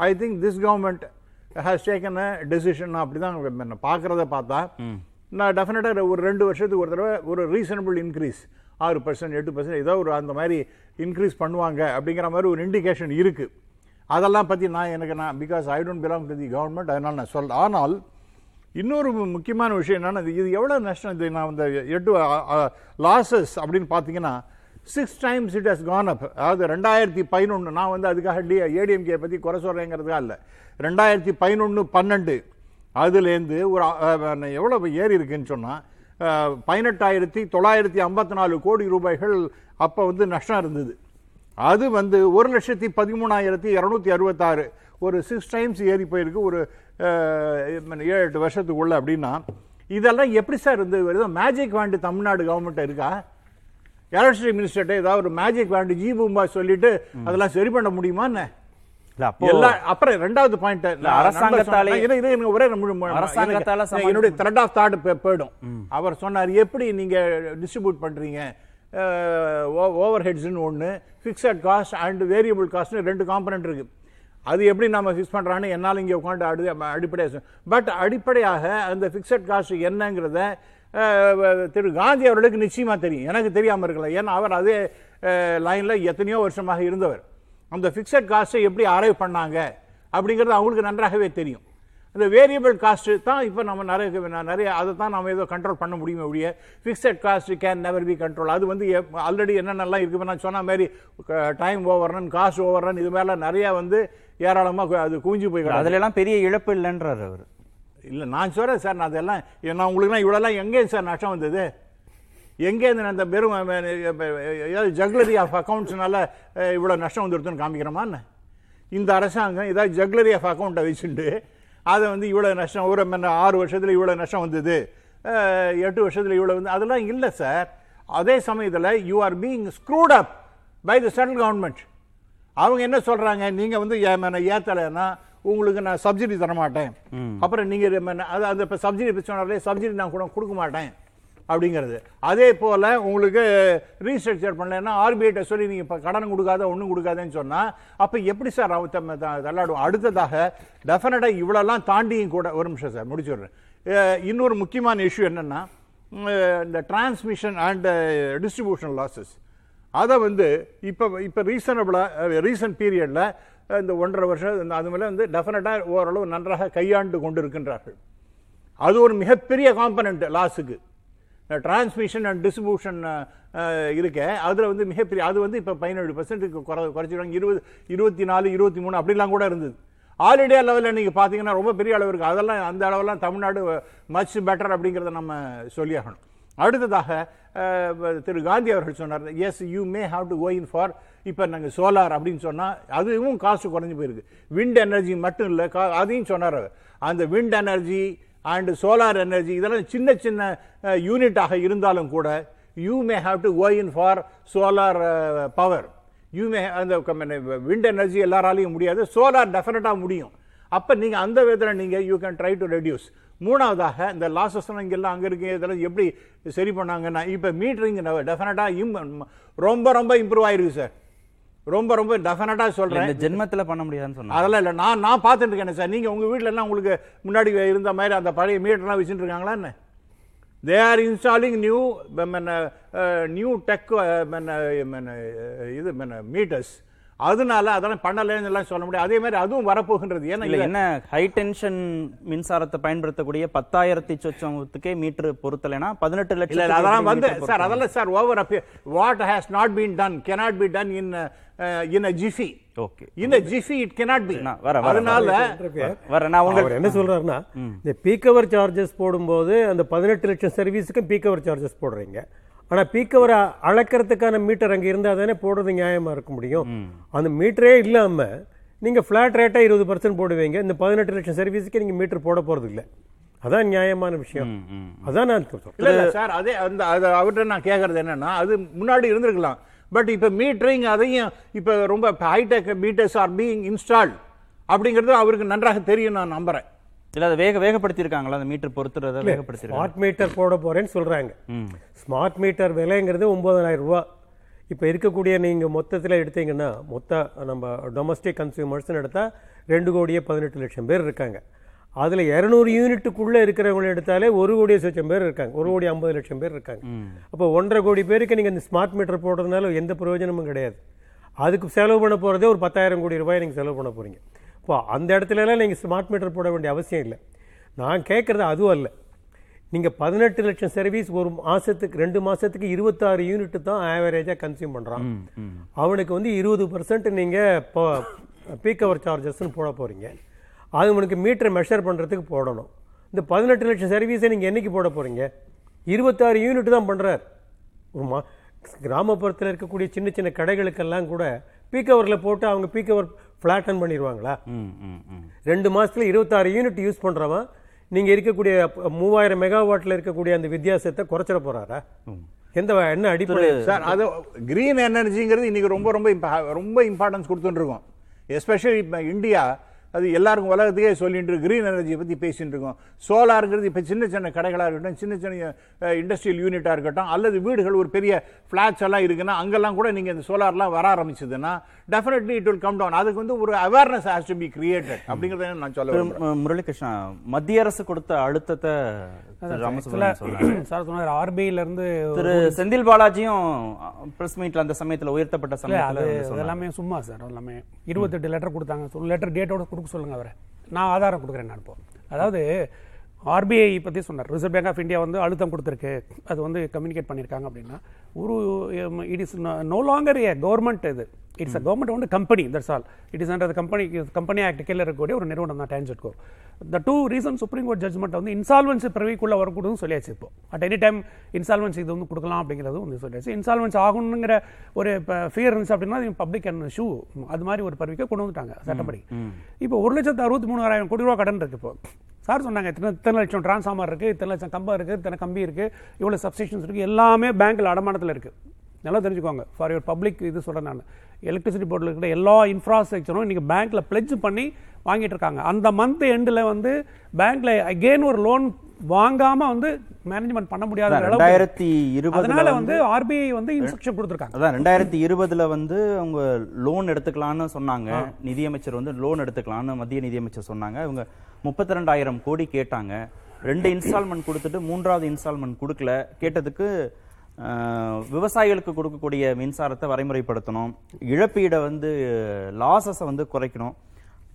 I think this government has taken a decision அப்படி தான் பார்க்குறத பார்த்தா நான் டெஃபினட்டாக ஒரு ரெண்டு வருஷத்துக்கு ஒரு தடவை ஒரு ரீசனபிள் இன்க்ரீஸ் ஆறு பர்சன்ட் எட்டு பர்சன்ட் ஏதோ ஒரு அந்த மாதிரி இன்க்ரீஸ் பண்ணுவாங்க அப்படிங்கிற மாதிரி ஒரு இண்டிகேஷன் இருக்குது அதெல்லாம் பற்றி நான் எனக்கு நான் because I don't belong to the government அதனால் நான் சொல்ல ஆனால் இன்னொரு முக்கியமான விஷயம் என்னென்னா இது எவ்வளோ நஷ்டம்? இது நான் இந்த எட்டு லாசஸ் அப்படின்னு பார்த்தீங்கன்னா six times it has gone up அதாவது ரெண்டாயிரத்தி பதினொன்று நான் வந்து அதுக்காக டி ஏடிஎம்கே பற்றி குறை சொல்கிறேங்கிறதுக்காக இல்லை. ரெண்டாயிரத்தி பதினொன்று பன்னெண்டு அதுலேருந்து ஒரு எவ்வளோ ஏறி இருக்குன்னு சொன்னால் பதினெட்டாயிரத்தி தொள்ளாயிரத்தி ஐம்பத்தி நாலு கோடி ரூபாய்கள் அப்போ வந்து நஷ்டம் இருந்தது. அது வந்து ஒரு லட்சத்தி பதிமூணாயிரத்தி இரநூத்தி அறுபத்தாறு. ஒரு சிக்ஸ் டைம்ஸ் ஏறி போயிருக்கு. ஒரு ஏழு எட்டு வருஷத்துக்குள்ள அப்படின்னா இதெல்லாம் எப்படி சார் இருந்து ஏதோ மேஜிக் வாண்டு தமிழ்நாடு கவர்மெண்ட் இருக்கா? எலக்ட்ரிசிட்டி மினிஸ்டர்கிட்ட ஏதாவது ஒரு மேஜிக் வாண்டு ஜி பூம்பா சொல்லிட்டு அதெல்லாம் சரி பண்ண முடியுமா என்ன? இல்ல அப்போ எல்லா அப்புறம் ரெண்டாவது பாயிண்ட் அரசாங்கத்தாலே- ஒரே நிமிஷம் மு- அரசாங்கத்தால என்னுடைய த்ரெட் ஆஃப் தாட் போயிடும். அவர் சொன்னார் எப்படி நீங்க டிஸ்ட்ரிபியூட் பண்றீங்க? ஓவர் ஹெட்ஸ்னு ஒன்று ஃபிக்ஸட் காஸ்ட் அண்ட் வேரியபிள் காஸ்ட்னு ரெண்டு காம்பனண்ட் இருக்கு. அது எப்படி நம்ம ஃபிக்ஸ் பண்ணுறான்னு என்னால் இங்கே உட்காந்து அடி அடிப்படையாக பட் அடிப்படையாக அந்த ஃபிக்ஸட் காஸ்ட் என்னங்கிறத திரு காந்தி அவர்களுக்கு நிச்சயமாக தெரியும். எனக்கு தெரியாமல் இருக்கல. ஏன்னா அவர் அதே லைனில் எத்தனையோ வருஷமாக இருந்தவர். அந்த ஃபிக்ஸட் காஸ்ட்டை எப்படி அரைவ் பண்ணாங்க அப்படிங்கிறது அவங்களுக்கு நன்றாகவே தெரியும். அந்த வேரியபிள் காஸ்ட்டு தான் இப்போ நம்ம நிறைய நிறைய அதை தான் நம்ம ஏதோ கண்ட்ரோல் பண்ண முடியுமே ஒழிய fixed cost can never be control அது வந்து ஆல்ரெடி என்னென்னலாம் இருக்கு நான் சொன்ன மாதிரி டைம் ஓவர்ரன் காஸ்ட் ஓவர்ரன் இது மேலே நிறையா வந்து ஏராளமாக அது குவிஞ்சு போய் கிடக்கு. அதுல எல்லாம் பெரிய இழப்பு இல்லைன்றாரு அவர். இல்லை நான் சொல்கிறேன் சார் நான் அதெல்லாம் நான் உங்களுக்குலாம் இவ்வளோலாம் எங்கே சார் நஷ்டம் வந்தது? எங்கேருந்து அஹ், அஹ், ஏதாவது ஜக்லரி ஆஃப் அக்கௌண்ட்ஸ்னால இவ்வளோ நஷ்டம் வந்துருதுன்னு காமிக்கிறோமா என்ன? இந்த அரசாங்கம் ஏதாவது ஜக்லரி ஆஃப் அக்கௌண்ட்டை வச்சுட்டு அதை வந்து இவ்வளோ நஷ்டம் ஒரு ஆறு வருஷத்தில் இவ்வளோ நஷ்டம் வந்தது எட்டு வருஷத்தில் இவ்வளோ வந்து அதெல்லாம் இல்லை சார். அதே சமயத்தில் you are being screwed up by the central government அவங்க என்ன சொல்றாங்க? நீங்க வந்து என் ஏத்தலைன்னா உங்களுக்கு நான் சப்சிடி தர மாட்டேன் அப்புறம் நீங்க அது அந்த இப்போ சப்சிடி பிரச்சனை சப்சிடி நான் கூட கொடுக்க மாட்டேன் அப்படிங்கிறது. அதே போல உங்களுக்கு ரீஸ்ட்ரக்சர் பண்ணலைன்னா ஆர்பிஐட்ட சொல்லி நீங்க இப்போ கடன் கொடுக்காத ஒன்றும் கொடுக்காதேன்னு சொன்னா அப்ப எப்படி சார் தள்ளாடுவோம் அடுத்ததாக டெஃபினட்டாக இவ்வளோலாம் தாண்டியும் கூட ஒரு நிமிஷம் சார் முடிச்சுடுறேன். இன்னொரு முக்கியமான இஷ்யூ என்னன்னா இந்த டிரான்ஸ்மிஷன் அண்ட் டிஸ்ட்ரிபியூஷன் லாசஸ் அதை வந்து இப்போ இப்போ ரீசனபிளாக ரீசன்ட் பீரியடில் இந்த ஒன்றரை வருஷம் இந்த அது மேலே வந்து டெஃபினட்டாக ஓரளவு நன்றாக கையாண்டு கொண்டு இருக்கின்றார்கள் அது ஒரு மிகப்பெரிய காம்பனண்ட் லாஸுக்கு டிரான்ஸ்மிஷன் அண்ட் டிஸ்ட்ரிபியூஷன் இருக்க அதில் வந்து மிகப்பெரிய அது வந்து இப்போ பதினேழு பர்சன்ட்டுக்கு குறை குறைச்சிடுவாங்க இருபது இருபத்தி நாலு இருபத்தி மூணு அப்படிலாம் கூட இருந்தது. ஆல் இண்டியா லெவலில் நீங்கள் பார்த்தீங்கன்னா ரொம்ப பெரிய அளவு இருக்குது அதெல்லாம் அந்த அளவெல்லாம் தமிழ்நாடு மச் பெட்டர் அப்படிங்கிறத நம்ம சொல்லியாகணும். அடுத்ததாக திரு காந்தி அவர்கள் சொன்னார் yes you may have to going for இப்போ நாங்கள் சோலார் அப்படின்னு சொன்னால் அதுவும் காசு குறைஞ்சி போயிருக்கு. விண்ட் எனர்ஜி மட்டும் இல்லை கா அதையும் சொன்னார் அவர். அந்த wind energy and solar energy இதெல்லாம் சின்ன சின்ன யூனிட்டாக இருந்தாலும் கூட you may have to going for solar power you may அந்த விண்ட் எனர்ஜி எல்லாராலையும் முடியாது சோலார் டெஃபினட்டாக முடியும். அப்போ நீங்கள் அந்த விதத்தில் நீங்கள் you can try to reduce மூணாவதாக இந்த லாசஸ்லாம் இங்கெல்லாம் அங்கே இருக்கு இதெல்லாம் எப்படி சரி பண்ணாங்கன்னா இப்போ மீட்டரிங் டெஃபினட்டாக இம் ரொம்ப ரொம்ப இம்ப்ரூவ் ஆயிருக்கு சார் ரொம்ப ரொம்ப டெஃபினட்டாக சொல்கிறேன் ஜென்மத்துல பண்ண முடியாதுன்னு சொன்னாங்க. அதெல்லாம் இல்லை நான் நான் பார்த்துட்டு இருக்கேன் சார் நீங்கள் உங்கள் வீட்டில் எல்லாம் உங்களுக்கு முன்னாடி இருந்த மாதிரி அந்த பழைய மீட்டர்லாம் வச்சுட்டு இருக்காங்களா என்ன? They are installing new new tech இது மீட்டர்ஸ் அதனால அதெல்லாம் பண்ணலைன்னு எல்லாம் சொல்ல முடியாது. அதே மாதிரி அதுவும் வரப்போகின்றது. ஏன்னா இல்ல என்ன ஹை டென்ஷன் மின்சாரத்தை பயன்படுத்தக்கூடிய பத்தாயிரத்தி சொச்சத்துக்கே மீட்டர் பொருத்தலைனா பதினெட்டு லட்சம் இல்ல, அதெல்லாம் வந்து சார் அதெல்லாம் sir over Appi what has not been done cannot be done in in a jiffy okay in a jiffy it cannot be வரேன், அதனால வர நான் உங்களுக்கு என்ன சொல்றாருன்னா இந்த பீக் அவர் சார்ஜஸ் போடும்போது அந்த பதினெட்டு லட்சம் சர்வீஸுக்கும் பீக் அவர் சார்ஜஸ் போடுறீங்க. ஆனா பீக் அவர் அளக்கிறதுக்கான மீட்டர் அங்க இருந்தா தானே போடுறது நியாயமா இருக்க முடியும். அந்த மீட்டரே இல்லாம நீங்க ஃபிளாட் ரேட்டா இருபது பர்சன்ட் போடுவீங்க. இந்த பதினெட்டு லட்சம் சர்வீஸுக்கு நீங்க மீட்டர் போட போறது இல்ல அதான் நியாயமான விஷயம். அதான் நான் சொல்றேன் இல்ல இல்ல சார் அதே அந்த அது அவர்கிட்ட நான் கேட்கறது என்னன்னா அது முன்னாடி இருந்திருக்கலாம். பட் இப்ப மீட்டரிங் அதையும் இப்ப ரொம்ப high tech meters are being installed அப்படிங்கிறது அவருக்கு நன்றாக தெரியும் நான் நம்புறேன். இல்ல அதை வேக வேகப்படுத்தி இருக்காங்களா அந்த மீட்டர் பொருத்துறத வேகப்படுத்தி ஸ்மார்ட் மீட்டர் போட போறேன்னு சொல்றாங்க. ஸ்மார்ட் மீட்டர் விலைங்கிறது ஒன்பதாயிரம் ரூபாய் இப்போ இருக்கக்கூடிய நீங்கள் மொத்தத்தில் எடுத்தீங்கன்னா மொத்த நம்ம டொமஸ்டிக் கன்சியூமர்ஸ்னு எடுத்தால் ரெண்டு கோடியே பதினெட்டு லட்சம் பேர் இருக்காங்க. அதில் இரநூறு யூனிட்டுக்குள்ளே இருக்கிறவங்களை எடுத்தாலே ஒரு கோடியே லட்சம் பேர் இருக்காங்க. ஒரு கோடி ஐம்பது லட்சம் பேர் இருக்காங்க. அப்போ ஒன்றரை கோடி பேருக்கு நீங்கள் இந்த ஸ்மார்ட் மீட்டர் போடுறதுனால எந்த பிரயோஜனமும் கிடையாது. அதுக்கு செலவு பண்ண போகிறதே ஒரு பத்தாயிரம் கோடி ரூபாய் நீங்கள் செலவு பண்ண போகிறீங்க இப்போ அந்த இடத்துலலாம் நீங்கள் ஸ்மார்ட் மீட்டர் போட வேண்டிய அவசியம் இல்லை. நான் கேட்குறது அதுவும் அல்ல. நீங்கள் பதினெட்டு லட்சம் சர்வீஸ் ஒரு மாதத்துக்கு ரெண்டு மாதத்துக்கு இருபத்தாறு யூனிட் தான் ஆவரேஜாக கன்சியூம் பண்ணுறான் அவனுக்கு வந்து இருபது பர்சன்ட் நீங்கள் இப்போ பீக் அவர் சார்ஜஸ்ன்னு போட போகிறீங்க அது உனக்கு மீட்டரை மெஷர் பண்ணுறதுக்கு போடணும். இந்த பதினெட்டு லட்சம் சர்வீஸை நீங்கள் என்னைக்கு போட போகிறீங்க இருபத்தாறு யூனிட் தான் பண்ணுறார் ஒரு மா கிராமப்புறத்தில் இருக்கக்கூடிய சின்ன சின்ன கடைகளுக்கெல்லாம் கூட பீக் ஹவரில் போட்டு அவங்க பீக் ஹவர் ஃப்ளாட்டன் பண்ணிடுவாங்களா ரெண்டு மாசத்துல இருபத்தாறு யூனிட் யூஸ் பண்றவன் நீங்க இருக்கக்கூடிய மூவாயிரம் மெகாவாட்ல இருக்கக்கூடிய அந்த வித்தியாசத்தை குறைச்சிட போறாரா? எந்த என்ன அடிப்படை? சார் அது கிரீன் எனர்ஜிங்கிறது இன்னைக்கு ரொம்ப ரொம்ப ரொம்ப இம்பார்ட்டன்ஸ் கொடுத்துட்டு இருக்கோம் எஸ்பெஷலி இப்போ இந்தியா அது எல்லாருக்கும் உலகத்துக்கே சொல்லிட்டு கிரீன் எனர்ஜியை பற்றி பேசிட்டு இருக்கோம். சோலாருங்கிறது இப்போ சின்ன சின்ன கடைகளாக இருக்கட்டும் சின்ன சின்ன இண்டஸ்ட்ரியல் யூனிட்டாக இருக்கட்டும் அல்லது வீடுகள் ஒரு பெரிய ஃப்ளாட்ஸ் எல்லாம் இருக்குன்னா அங்கெல்லாம் கூட நீங்கள் இந்த சோலார்லாம் வர ஆரம்பிச்சதுன்னா definitely it will come down அதுக்கு வந்து ஒரு awareness has to be created அப்படிங்கிறத நான் சொல்ல முரளிகிருஷ்ணா மத்திய அரசு கொடுத்த அழுத்தத்தை சார் சொன்னார் ஆர்பிஐல இருந்து திரு செந்தில் பாலாஜியும் பிரஸ் மீட்ல அந்த சமயத்துல உயர்த்தப்பட்ட சமயத்துல. எல்லாமே சும்மா சார் எல்லாமே இருபத்தெட்டு லெட்டர் கொடுத்தாங்க. லெட்டர் டேட்டோட கொடுக்க சொல்லுங்க அவரை. நான் ஆதாரம் கொடுக்குறேன் நான் இப்போ. அதாவது ஆர்பிஐ பற்றி சொன்னார். ரிசர்வ் பேங்க் ஆஃப் இந்தியா வந்து அழுத்தம் கொடுத்துருக்கு. அது வந்து கம்யூனிகேட் பண்ணியிருக்காங்க அப்படின்னா ஒரு it is no longer a government இது. இட்ஸ் அ கவர்மெண்ட் வந்து company that's all it is under company company act கீழே இருக்கக்கூடிய ஒரு நிறுவனம் தான் TANGEDCO the due reason supreme court judgment வந்து இன்சால்வன்சி பிறவிக்குள்ள வரக்கூடாதுன்னு சொல்லியாச்சு இப்போ. அட் எனி டைம் இன்சால்வன்சி இது வந்து கொடுக்கலாம் அப்படிங்கிறது வந்து சொல்லியாச்சு. இன்சால்வன்சி ஆகணுங்கிற ஒரு ஃபியர் இருந்துச்சு அப்படின்னா பப்ளிக் அண்ட் ஷூ அது மாதிரி ஒரு பருவிக்கை கொண்டு வந்துட்டாங்க சட்டப்படி. இப்போ ஒரு லட்சத்து அறுபத்தி மூணாயிரம் கோடி ரூபா கடன் இருக்கு இப்போ. சார் சொன்னாங்க இத்தனை இத்தனை லட்சம் டிரான்ஸ்ஃபார்மர் இருக்கு இத்தனை லட்சம் கம்பம் இருக்கு இத்தனை கம்பி இருக்கு இவ்வளவு சப்ஸ்டேஷன்ஸ் இருக்கு எல்லாமே பேங்க்ல அடமானத்தில் இருக்கு. நல்லா தெரிஞ்சுக்கோங்க ஃபார் யுவர் பப்ளிக் இது சொல்றேன் நான். எலக்ட்ரிசிட்டி போர்டில் இருக்கிற எல்லா இன்ஃப்ராஸ்ட்ரக்சரும் இன்னைக்கு பேங்க்ல பிளெட்ஜ் பண்ணி வாங்கிட்டு இருக்காங்க. அந்த மந்த் எண்டில் வந்து பேங்க்ல அகெயின் ஒரு லோன் வாங்காம வந்து மேனேஜ்மெண்ட் பண்ண முடியாத ரெண்டாயிரத்தி இருபதுல அதனால வந்து ஆர்பிஐ வந்து இன்ஸ்ட்ரக்ஷன் கொடுத்துருக்காங்க. அதான் ரெண்டாயிரத்தி இருபதுல வந்து அவங்க லோன் எடுத்துக்கலாம்னு சொன்னாங்க. நிதியமைச்சர் வந்து லோன் எடுத்துக்கலாம்னு மத்திய நிதியமைச்சர் சொன்னாங்க. இவங்க முப்பத்தி ரெண்டாயிரம் கோடி கேட்டாங்க. ரெண்டு (coughs) இன்ஸ்டால்மெண்ட் கொடுத்துட்டு மூன்றாவது இன்ஸ்டால்மெண்ட் கொடுக்கல. கேட்டதுக்கு விவசாயிகளுக்கு கொடுக்கக்கூடிய மின்சாரத்தை வரைமுறைப்படுத்தணும். இழப்பீடை வந்து லாசஸை வந்து குறைக்கணும்.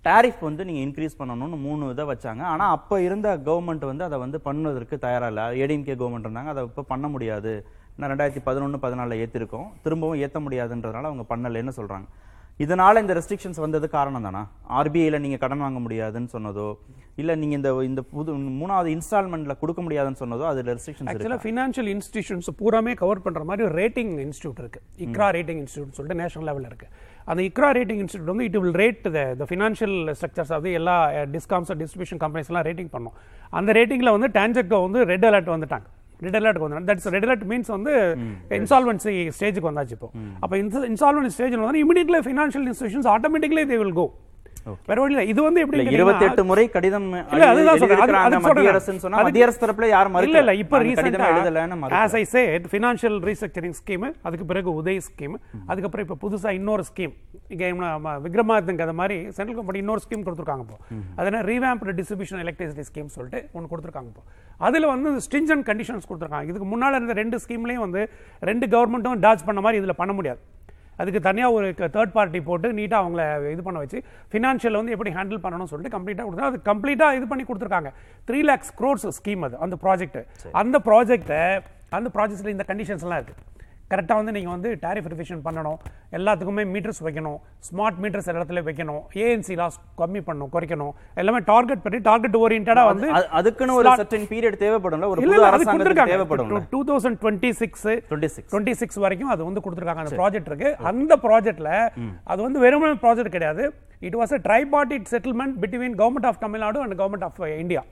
டாரிஃப் வந்து நீங்கள் இன்க்ரீஸ் பண்ணணும்னு மூணு இதை வச்சாங்க. ஆனால் அப்போ இருந்த கவர்மெண்ட் வந்து அதை வந்து பண்ணுவதற்கு தயாராக இல்லை. ஏடிஎம்கே கவர்மெண்ட் இருந்தாங்க. அதை இப்போ பண்ண முடியாது. நான் ரெண்டாயிரத்தி பதினொன்று பதினாலில் ஏற்றிருக்கோம் திரும்பவும் ஏற்ற முடியாதுன்றதுனால அவங்க பண்ணலைன்னு சொல்கிறாங்க இதனால இந்த ரெஸ்ட்ரிக்ஷன்ஸ் வந்தது காரணம் தானா? ஆர்பிஐல நீங்க கடன் வாங்க முடியாதுன்னு சொன்னதோ இல்ல நீங்க இந்த இந்த புது மூணாவது இன்ஸ்டால்மெண்ட்ல கொடுக்க முடியாதுன்னு சொன்னதோ அது ரெஸ்ட்ரிக்ஷன்ஸ் ஆக்சுவலாக ஃபினான்ஷியல் இன்ஸ்டிடியூஷன்ஸ் பூராமே கவர் பண்ற மாதிரி ஒரு ரேட்டிங் இன்ஸ்டியூட் இருக்கு. இக்ரா ரேட்டிங் இன்ஸ்டியூட் சொல்லிட்டு நேஷனல் லெவலில் இருக்கு. அந்த இக்ரா ரேட்டிங் இன்ஸ்டியூட் வந்து it will rate the financial structures அது எல்லா டிஸ்காம்ஸ் டிஸ்ட்ரிபியூஷன் கம்பெனிஸ் எல்லாம் ரேட்டிங் பண்ணோம். அந்த ரேட்டிங்ல வந்து டான்ஜெக்டோ வந்து ரெட் அலர்ட் வந்துட்டாங்க. ரெட் அலர்ட் வந்து தட்ஸ் ரெட் அலர்ட் மீன்ஸ் வந்து இன்சால்வன்சி ஸ்டேஜுக்கு வந்தாச்சு இப்போ. அப்போ இன்சால்வன்சி ஸ்டேஜ் வந்து immediately financial institutions automatically they will go வேற வழி இது வந்து எப்படி கேட்டீங்கன்னா- இருபத்தெட்டு முறை கடிதம் அது- மத்திய. அரசுன்னு சொன்னா மத்திய அரசு தரப்புல யாரும் இல்ல இல்ல இப்ப ரீசெண்டா எழுதலைன்னு. As I said financial restructuring scheme அதுக்கு பிறகு உதய் ஸ்கீம் அதுக்கப்புறம் இப்ப புதுசா இன்னொரு ஸ்கீம் இங்க விக்ரமாதித்யன் கதை மாதிரி சென்ட்ரல் கம்பெனி இன்னொரு ஸ்கீம் கொடுத்துருக்காங்க இப்போ. அதனால ரீவேம்ப்டு டிஸ்ட்ரிபியூஷன் எலக்ட்ரிசிட்டி ஸ்கீம் சொல்லிட்டு ஒன்று கொடுத்துருக்காங்க இப்போ. அதுல வந்து ஸ்ட்ரிஞ்சன் கண்டிஷன்ஸ் கொடுத்துருக்காங்க. இதுக்கு முன்னால இருந்த ரெண்டு ஸ்கீம்லயும் வந்து ரெண்டு கவர்மெண்ட்டும் டாச் பண்ண மாதிரி இதுல பண்ண முடியாது. அதுக்கு தனியா ஒரு தேர்ட் பார்ட்டி போட்டு நீட்டா அவங்கள இது பண்ண வச்சு ஃபினான்ஷியல் வந்து எப்படி ஹேண்டில் பண்ணணும்னு சொல்லிட்டு கம்ப்ளீட்டா கொடுத்தா அது கம்ப்ளீட்டா இது பண்ணி கொடுத்துருக்காங்க. த்ரீ லேக்ஸ் க்ரோர்ஸ் ஸ்கீம் அது அந்த ப்ராஜெக்ட் அந்த ப்ராஜெக்ட்டை அந்த ப்ராஜெக்ட்ல இந்த கண்டிஷன்ஸ் எல்லாம் இருக்கு. கரெக்டாக வந்து நீங்கள் வந்து டாரிஃப் ரிவிஷன் பண்ணணும். எல்லாத்துக்குமே மீட்டர்ஸ் வைக்கணும். ஸ்மார்ட் மீட்டர்ஸ் இடத்துல வைக்கணும். ஏஎன்சி லாஸ் கம்மி பண்ணணும் குறைக்கணும். எல்லாமே டார்கெட் பண்ணி டார்கெட் ஓரியன்டாக வந்து அது- அதுக்குன்னு ஒரு சர்டன் பீரியட் தேவைப்படும்ல. ஒரு புது கொடுத்துருக்காங்க. தேவைப்படும்ல. Two thousand twenty six 26. Twenty six வரைக்கும் அது வந்து கொடுத்துருக்காங்க. அந்த ப்ராஜெக்ட் இருக்கு. அந்த ப்ராஜெக்ட்ல அது வந்து வெறுமனே ப்ராஜெக்ட் கிடையாது. It was a tripartite settlement between government of Tamil Nadu and government of India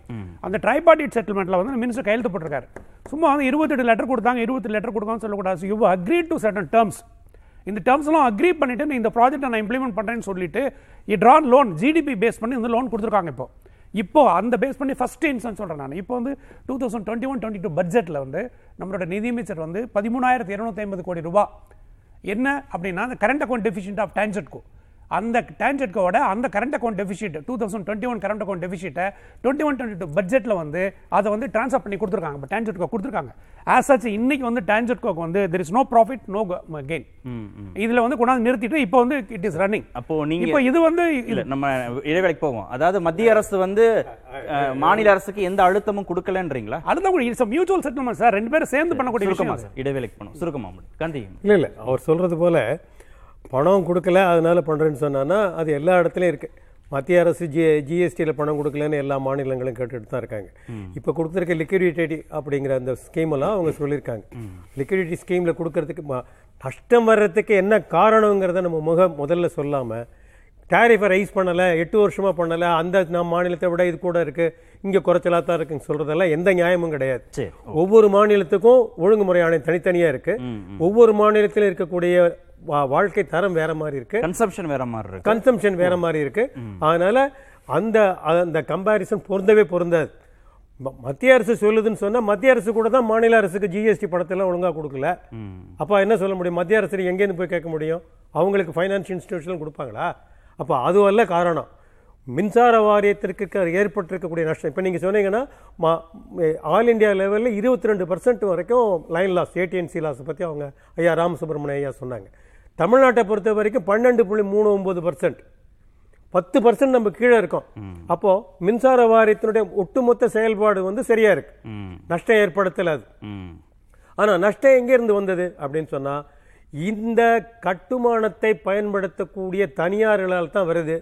அந்த ட்ரைபார்ட்டிட் செட்டில்மெண்ட்ல வந்து மினிஸ்டர் கையெழுத்து போட்டிருக்காரு. சும்மா வந்து இருபத்தெட்டு லெட்டர் கொடுத்தாங்க. இருபத்தி லெட்டர் கொடுக்கான்னு சொல்லக்கூடாது. How agree to certain terms இந்த டேர்ம்ஸ்லாம் அக்ரி பண்ணிட்டு நீ இந்த ப்ராஜெக்ட் நான் இம்ப்ளிமெண்ட் பண்ணுறேன்னு சொல்லிட்டு இ ட்ரான் லோன் ஜிடிபி பேஸ் பண்ணி இந்த லோன் கொடுத்துருக்காங்க இப்போ. இப்போ அந்த பேஸ் பண்ணி ஃபஸ்ட் இன்ஸ்டன்ஸ் சொல்றேன் நான். இப்போ வந்து two thousand twenty one twenty two பட்ஜெட்டில் வந்து நம்மளோட நிதியமைச்சர் வந்து பதிமூணாயிரத்தி இருநூத்தி ஐம்பது கோடி ரூபா. என்ன அப்படின்னா அந்த current account deficient of TANGEDCO அந்த டான்ஜெட்கோட அந்த current account deficit two thousand twenty one current account டெபிசிட்டை twenty one twenty two பட்ஜெட்டில் வந்து அதை வந்து ட்ரான்ஸ்ஃபர் பண்ணி கொடுத்துருக்காங்க. இப்போ டான்ஜெட்கோ கொடுத்துருக்காங்க. ஆஸ் சச் இன்னைக்கு வந்து டான்ஜெட்கோக்கு வந்து there is no profit no gain இதுல வந்து கொண்டாந்து நிறுத்திட்டு இப்போ வந்து இட் இஸ் ரன்னிங் அப்போ நீங்க இப்போ இது வந்து இல்ல நம்ம இடைவேளைக்கு போவோம். அதாவது மத்திய அரசு வந்து மாநில அரசுக்கு எந்த அழுத்தமும் கொடுக்கலன்றீங்களா? அதுதான் கூட இட்ஸ் மியூச்சுவல் செட்டில்மெண்ட் சார் ரெண்டு பேரும் சேர்ந்து பண்ணக்கூடிய விஷயம் சார் இடைவேளைக்கு போனோம் சுருக்கமா முடியும். காந்தி இல்லை இல்லை. அவர் சொல்கிறது போல பணம் கொடுக்கல அதனால பண்ணுறேன்னு சொன்னான்னா அது எல்லா இடத்துலையும் இருக்குது மத்திய அரசு ஜி ஜிஎஸ்டியில் பணம் கொடுக்கலன்னு எல்லா மாநிலங்களும் கேட்டுட்டு தான் இருக்காங்க. இப்போ கொடுத்துருக்க லிக்விடிட்டி அப்படிங்கிற அந்த ஸ்கீமெல்லாம் அவங்க சொல்லியிருக்காங்க. லிக்விடிட்டி ஸ்கீமில் கொடுக்கறதுக்கு நஷ்டம் வர்றதுக்கு என்ன காரணங்கிறத நம்ம முக முதல்ல சொல்லாமல் டேரிஃபை ரைஸ் பண்ணலை எட்டு வருஷமாக பண்ணலை அந்த நம்ம மாநிலத்தை விட இது கூட இருக்குது இங்கே குறைச்சலாக தான் இருக்குன்னு சொல்கிறதெல்லாம் எந்த நியாயமும் கிடையாது. ஒவ்வொரு மாநிலத்துக்கும் ஒழுங்குமுறை ஆணையம் தனித்தனியா இருக்கு. ஒவ்வொரு மாநிலத்திலும் இருக்கக்கூடிய வாழ்க்கை தரம் வேற மாதிரி இருக்கு. கன்சப்ஷன் வேற மாதிரி இருக்கு. கன்சம்ஷன் வேற மாதிரி இருக்கு. அதனால அந்த அந்த கம்பாரிசன் பொருந்தவே பொருந்தாது. மத்திய அரசு சொல்லுதுன்னு சொன்னா மத்திய அரசு கூட தான் மாநில அரசுக்கு ஜிஎஸ்டி பணத்தெல்லாம் ஒழுங்கா கொடுக்கல. அப்ப என்ன சொல்ல முடியும்? மத்திய அரசு எங்கேருந்து போய் கேட்க முடியும்? அவங்களுக்கு ஃபைனான்ஸ் இன்ஸ்டிடியூஷன் கொடுப்பாங்களா? அப்ப அது அல்ல காரணம். மின்சார வாரியத்திற்கு ஏற்பட்டிருக்கக்கூடிய நஷ்டம். இப்போ நீங்கள் சொன்னீங்கன்னா மா- ஆல் இந்தியா லெவலில் இருபத்தி ரெண்டு பர்சன்ட் வரைக்கும் லைன் லாஸ் ஏடிஎன்சி லாஸ் பற்றி அவங்க ஐயா ராமசுப்ரமணிய ஐயா சொன்னாங்க. தமிழ்நாட்டை பொறுத்த வரைக்கும் பன்னெண்டு புள்ளி மூணு ஒம்பது பர்சன்ட் பத்து பர்சன்ட் நம்ம கீழே இருக்கோம். அப்போ மின்சார வாரியத்தினுடைய ஒட்டுமொத்த செயல்பாடு வந்து சரியா இருக்கு. நஷ்டம் ஏற்படுத்தல அது. ஆனா நஷ்டம் எங்கேருந்து வந்தது அப்படின்னு சொன்னா இந்த கட்டுமானத்தை பயன்படுத்தக்கூடிய தனியார்களால் தான் வருது.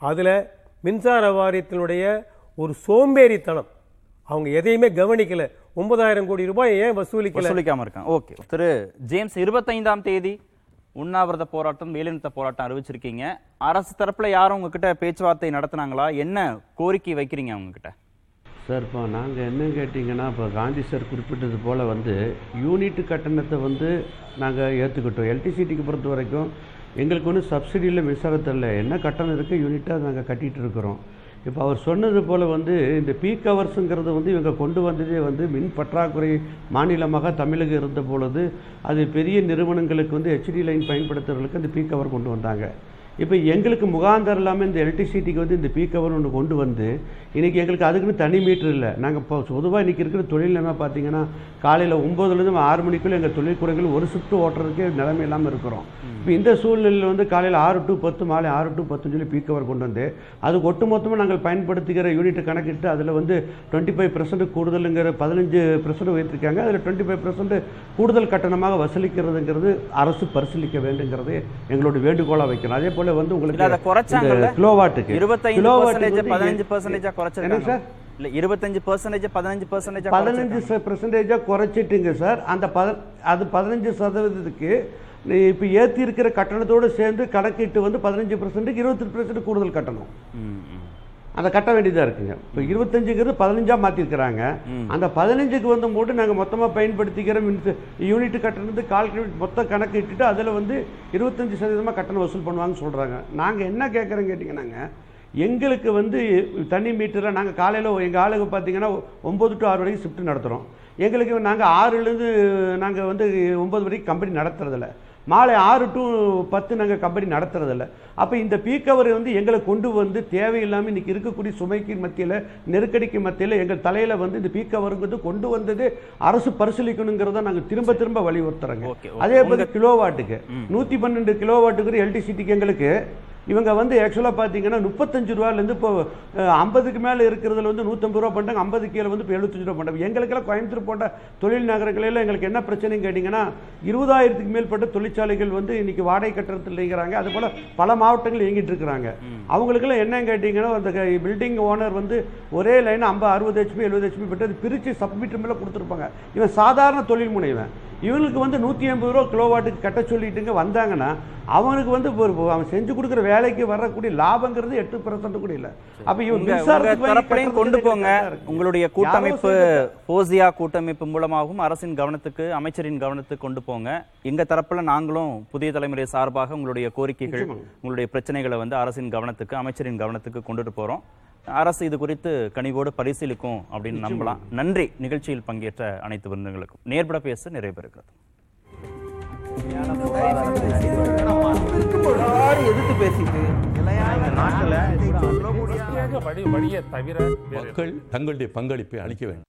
அதுல மின்சார வாரியத்தினுடைய ஒரு சோம்பேறித்தனம் அவங்க எதையுமே கவனிக்கல. ஒன்பதாயிரம் கோடி ரூபாய் ஏன் வசூலிக்கல? வசூலிக்காம இருக்காங்க. ஓகே. திரு. ஜேம்ஸ் இருபத்தைந்தாம் தேதி உண்ணாவிரத போராட்டம் வேலைநிறுத்த போராட்டம் அறிவிச்சிருக்கீங்க. அரசு தரப்புல யாரும் உங்ககிட்ட பேச்சுவார்த்தை நடத்தினாங்களா? என்ன கோரிக்கை வைக்கிறீங்க அவங்கக்கிட்ட சார் இப்போ நாங்கள் என்ன கேட்டிங்கன்னா இப்போ காந்தி சார் குறிப்பிட்டது போல் வந்து யூனிட் கட்டணத்தை வந்து நாங்கள் ஏற்றுக்கிட்டோம் எலக்ட்ரிசிட்டிக்கு பொறுத்த வரைக்கும் எங்களுக்கு ஒன்றும் சப்சிடியில் மின்சாரத்தில் என்ன கட்டணம் இருக்குது யூனிட்டாக நாங்கள் கட்டிகிட்டு இருக்கிறோம். இப்போ அவர் சொன்னது போல் வந்து இந்த பீக் ஹவர்ஸுங்கிறது வந்து இவங்க கொண்டு வந்ததே வந்து மின் பற்றாக்குறை மாநிலமாக தமிழகம் இருந்த பொழுது அது பெரிய நிறுவனங்களுக்கு வந்து ஹெச்டி லைன் பயன்படுத்துறவர்களுக்கு அந்த பீக் ஹவர் கொண்டு வந்தாங்க. இப்போ எங்களுக்கு முகாந்தரம் இல்லாமல் இந்த எலக்ட்ரிசிட்டிக்கு வந்து இந்த பீக் ஒன்று கொண்டு வந்து இன்றைக்கி எங்களுக்கு அதுக்குன்னு தனி மீட்டர் இல்லை. நாங்கள் இப்போ பொதுவாக இன்றைக்கி இருக்கிற தொழில் என்ன பார்த்தீங்கன்னா காலையில் ஒம்போதுலேருந்து ஆறு மணிக்குள்ளே எங்கள் தொழிற்கூடங்கள் ஒரு சுற்று ஓட்டுறதுக்கே நிலைமை இல்லாமல் இருக்கிறோம். இப்போ இந்த சூழ்நிலையில் வந்து காலையில் ஆறு டு பத்து மாலை ஆறு டு பத்துன்னு சொல்லி பீக் கொண்டு வந்து அது ஒட்டுமொத்தமாக நாங்கள் பயன்படுத்துகிற யூனிட்டை கணக்கிட்டு அதில் வந்து டுவெண்ட்டி ஃபைவ் பர்சன்ட் கூடுதலுங்கிற பதினஞ்சு பர்சன்ட் உயர்த்திருக்காங்க. அதில் டுவெண்ட்டி ஃபைவ் பர்சன்ட் கூடுதல் கட்டணமாக வசூலிக்கிறதுங்கிறது அரசு பரிசீலிக்க வேண்டுங்கிறது எங்களோட வேண்டுகோளாக வைக்கிறோம். அதே போல் வந்து இல்ல அதை உங்களுக்கு குறைச்சாங்கல்ல? இந்த கிலோவாட்டுக்கு. இருபத்தைந்து பர்சன்டேஜ் வந்து பதினஞ்சு பர்சன்டேஜா குறைச்சிருக்காங்க. சார்? இல்ல இருபத்தஞ்சு பர்சன்டேஜ் பதினஞ்சு பர்சன்டேஜ் பதினஞ்சு பர்சன்டேஜாக குறைச்சிட்டுங்க சார். அந்த பத அது பதினஞ்சு சதவீதத்துக்கு இப்போ ஏற்றி இருக்கிற கட்டணத்தோடு சேர்ந்து கணக்கிட்டு வந்து பதினஞ்சு பர்சன்ட்டுக்கு இருபத்தெட்டு பர்சன்ட் கூடுதல் கட்டணம். அதை கட்ட வேண்டியதாக இருக்குங்க. இப்போ இருபத்தஞ்சுங்கிறது பதினஞ்சா மாற்றிருக்கிறாங்க அந்த பதினஞ்சுக்கு வந்து போட்டு நாங்கள் மொத்தமாக பயன்படுத்திக்கிற மின் யூனிட் கட்டணத்து கால்குலேட் மொத்த கணக்கு இட்டுட்டு அதில் வந்து இருபத்தஞ்சு சதவீதமாக கட்டணம் வசூல் பண்ணுவாங்கன்னு சொல்கிறாங்க நாங்கள் என்ன கேட்குறோம் கேட்டிங்கன்னாங்க எங்களுக்கு வந்து தனி மீட்டரில் நாங்கள் காலையில் எங்கள் ஆளுங்க பார்த்தீங்கன்னா ஒம்பது டு ஆறு வரைக்கும் ஷிஃப்ட் நடத்துகிறோம் எங்களுக்கு நாங்கள் ஆறுலேருந்து நாங்கள் வந்து ஒம்பது வரைக்கும் கம்பெனி நடத்துறதில்ல. மாலை ஆறு டு பத்து நாங்கள் கம்பெனி நடத்துறதில்ல. அப்போ இந்த பீக் ஹவர் வந்து எங்களை கொண்டு வந்து தேவையில்லாமல் இன்னைக்கு இருக்கக்கூடிய சுமைக்கு மத்தியில் நெருக்கடிக்கு மத்தியில் எங்கள் தலையில் வந்து இந்த பீக் ஹவருங்கிறது கொண்டு வந்தது அரசு பரிசீலிக்கணுங்கிறத நாங்கள் திரும்ப திரும்ப வலியுறுத்துறோங்க. அதே போல கிலோவாட்டுக்கு நூற்றி பன்னெண்டு கிலோவாட்டுக்கு எல்டிசிட்டிக்கு எங்களுக்கு இவங்க வந்து ஆக்சுவலாக பார்த்தீங்கன்னா முப்பத்தஞ்சு ரூபாலேருந்து இப்போ ஐம்பதுக்கு மேலே இருக்கிறதுல வந்து நூற்றம்பது ரூபா பண்ணுறாங்க ஐம்பது கீழே வந்து இப்போ எழுபத்தஞ்சு ரூபா பண்ணுறாங்க எங்களுக்கெல்லாம் கோயம்புத்தூர் போன்ற தொழில் நகரங்களில் எங்களுக்கு என்ன பிரச்சனைன்னு கேட்டிங்கன்னா இருபதாயிரத்துக்கு மேற்பட்ட தொழிற்சாலைகள் வந்து இன்னைக்கு வாடகை கட்டணத்தில் இயங்குறாங்க அது போல் மாவட்டங்கள் இயங்கிட்டு இருக்கிறாங்க. அவங்களுக்கெல்லாம் என்னன்னு கேட்டிங்கன்னா அந்த பில்டிங் ஓனர் வந்து ஒரே லைன் ஐம்பது அறுபது ஹெச்பி எழுபது ஹெச்பி விட்டு அது பிரித்து சப்மிட் மேலே கொடுத்துருப்பாங்க. இவன் சாதாரண தொழில் முனைவன். இவங்களுக்கு வந்து நூற்றி எண்பது ரூபா கிலோவாட்டுக்கு கட்ட சொல்லிட்டுங்க வந்தாங்கன்னா அவனுக்கு வந்து அவன் செஞ்சு கொடுக்குற வேலைக்கு வரக்கூடிய லாபங்கிறது எட்டு பர்சன்ட் கூட இல்லை. அப்போ இவன் கொண்டு போங்க. உங்களுடைய கூட்டமைப்பு போசியா கூட்டமைப்பு மூலமாகவும் அரசின் கவனத்துக்கு அமைச்சரின் கவனத்துக்கு கொண்டு போங்க. எங்க தரப்புல நாங்களும் புதிய தலைமுறை சார்பாக உங்களுடைய கோரிக்கைகள் உங்களுடைய பிரச்சனைகளை வந்து அரசின் கவனத்துக்கு அமைச்சரின் கவனத்துக்கு கொண்டுட்டு போறோம். அரசு இது குறித்து கனிவோடு பரிசீலிக்கும் அப்படின்னு நம்பலாம். நன்றி. நிகழ்ச்சியில் பங்கேற்ற அனைத்து விருந்துகளுக்கும் நேர்பட பேச நிறைவு பெறுகிறது எதிர்த்து பேசிட்டு மக்கள் தங்களுடைய பங்களிப்பை அளிக்க வேண்டும்.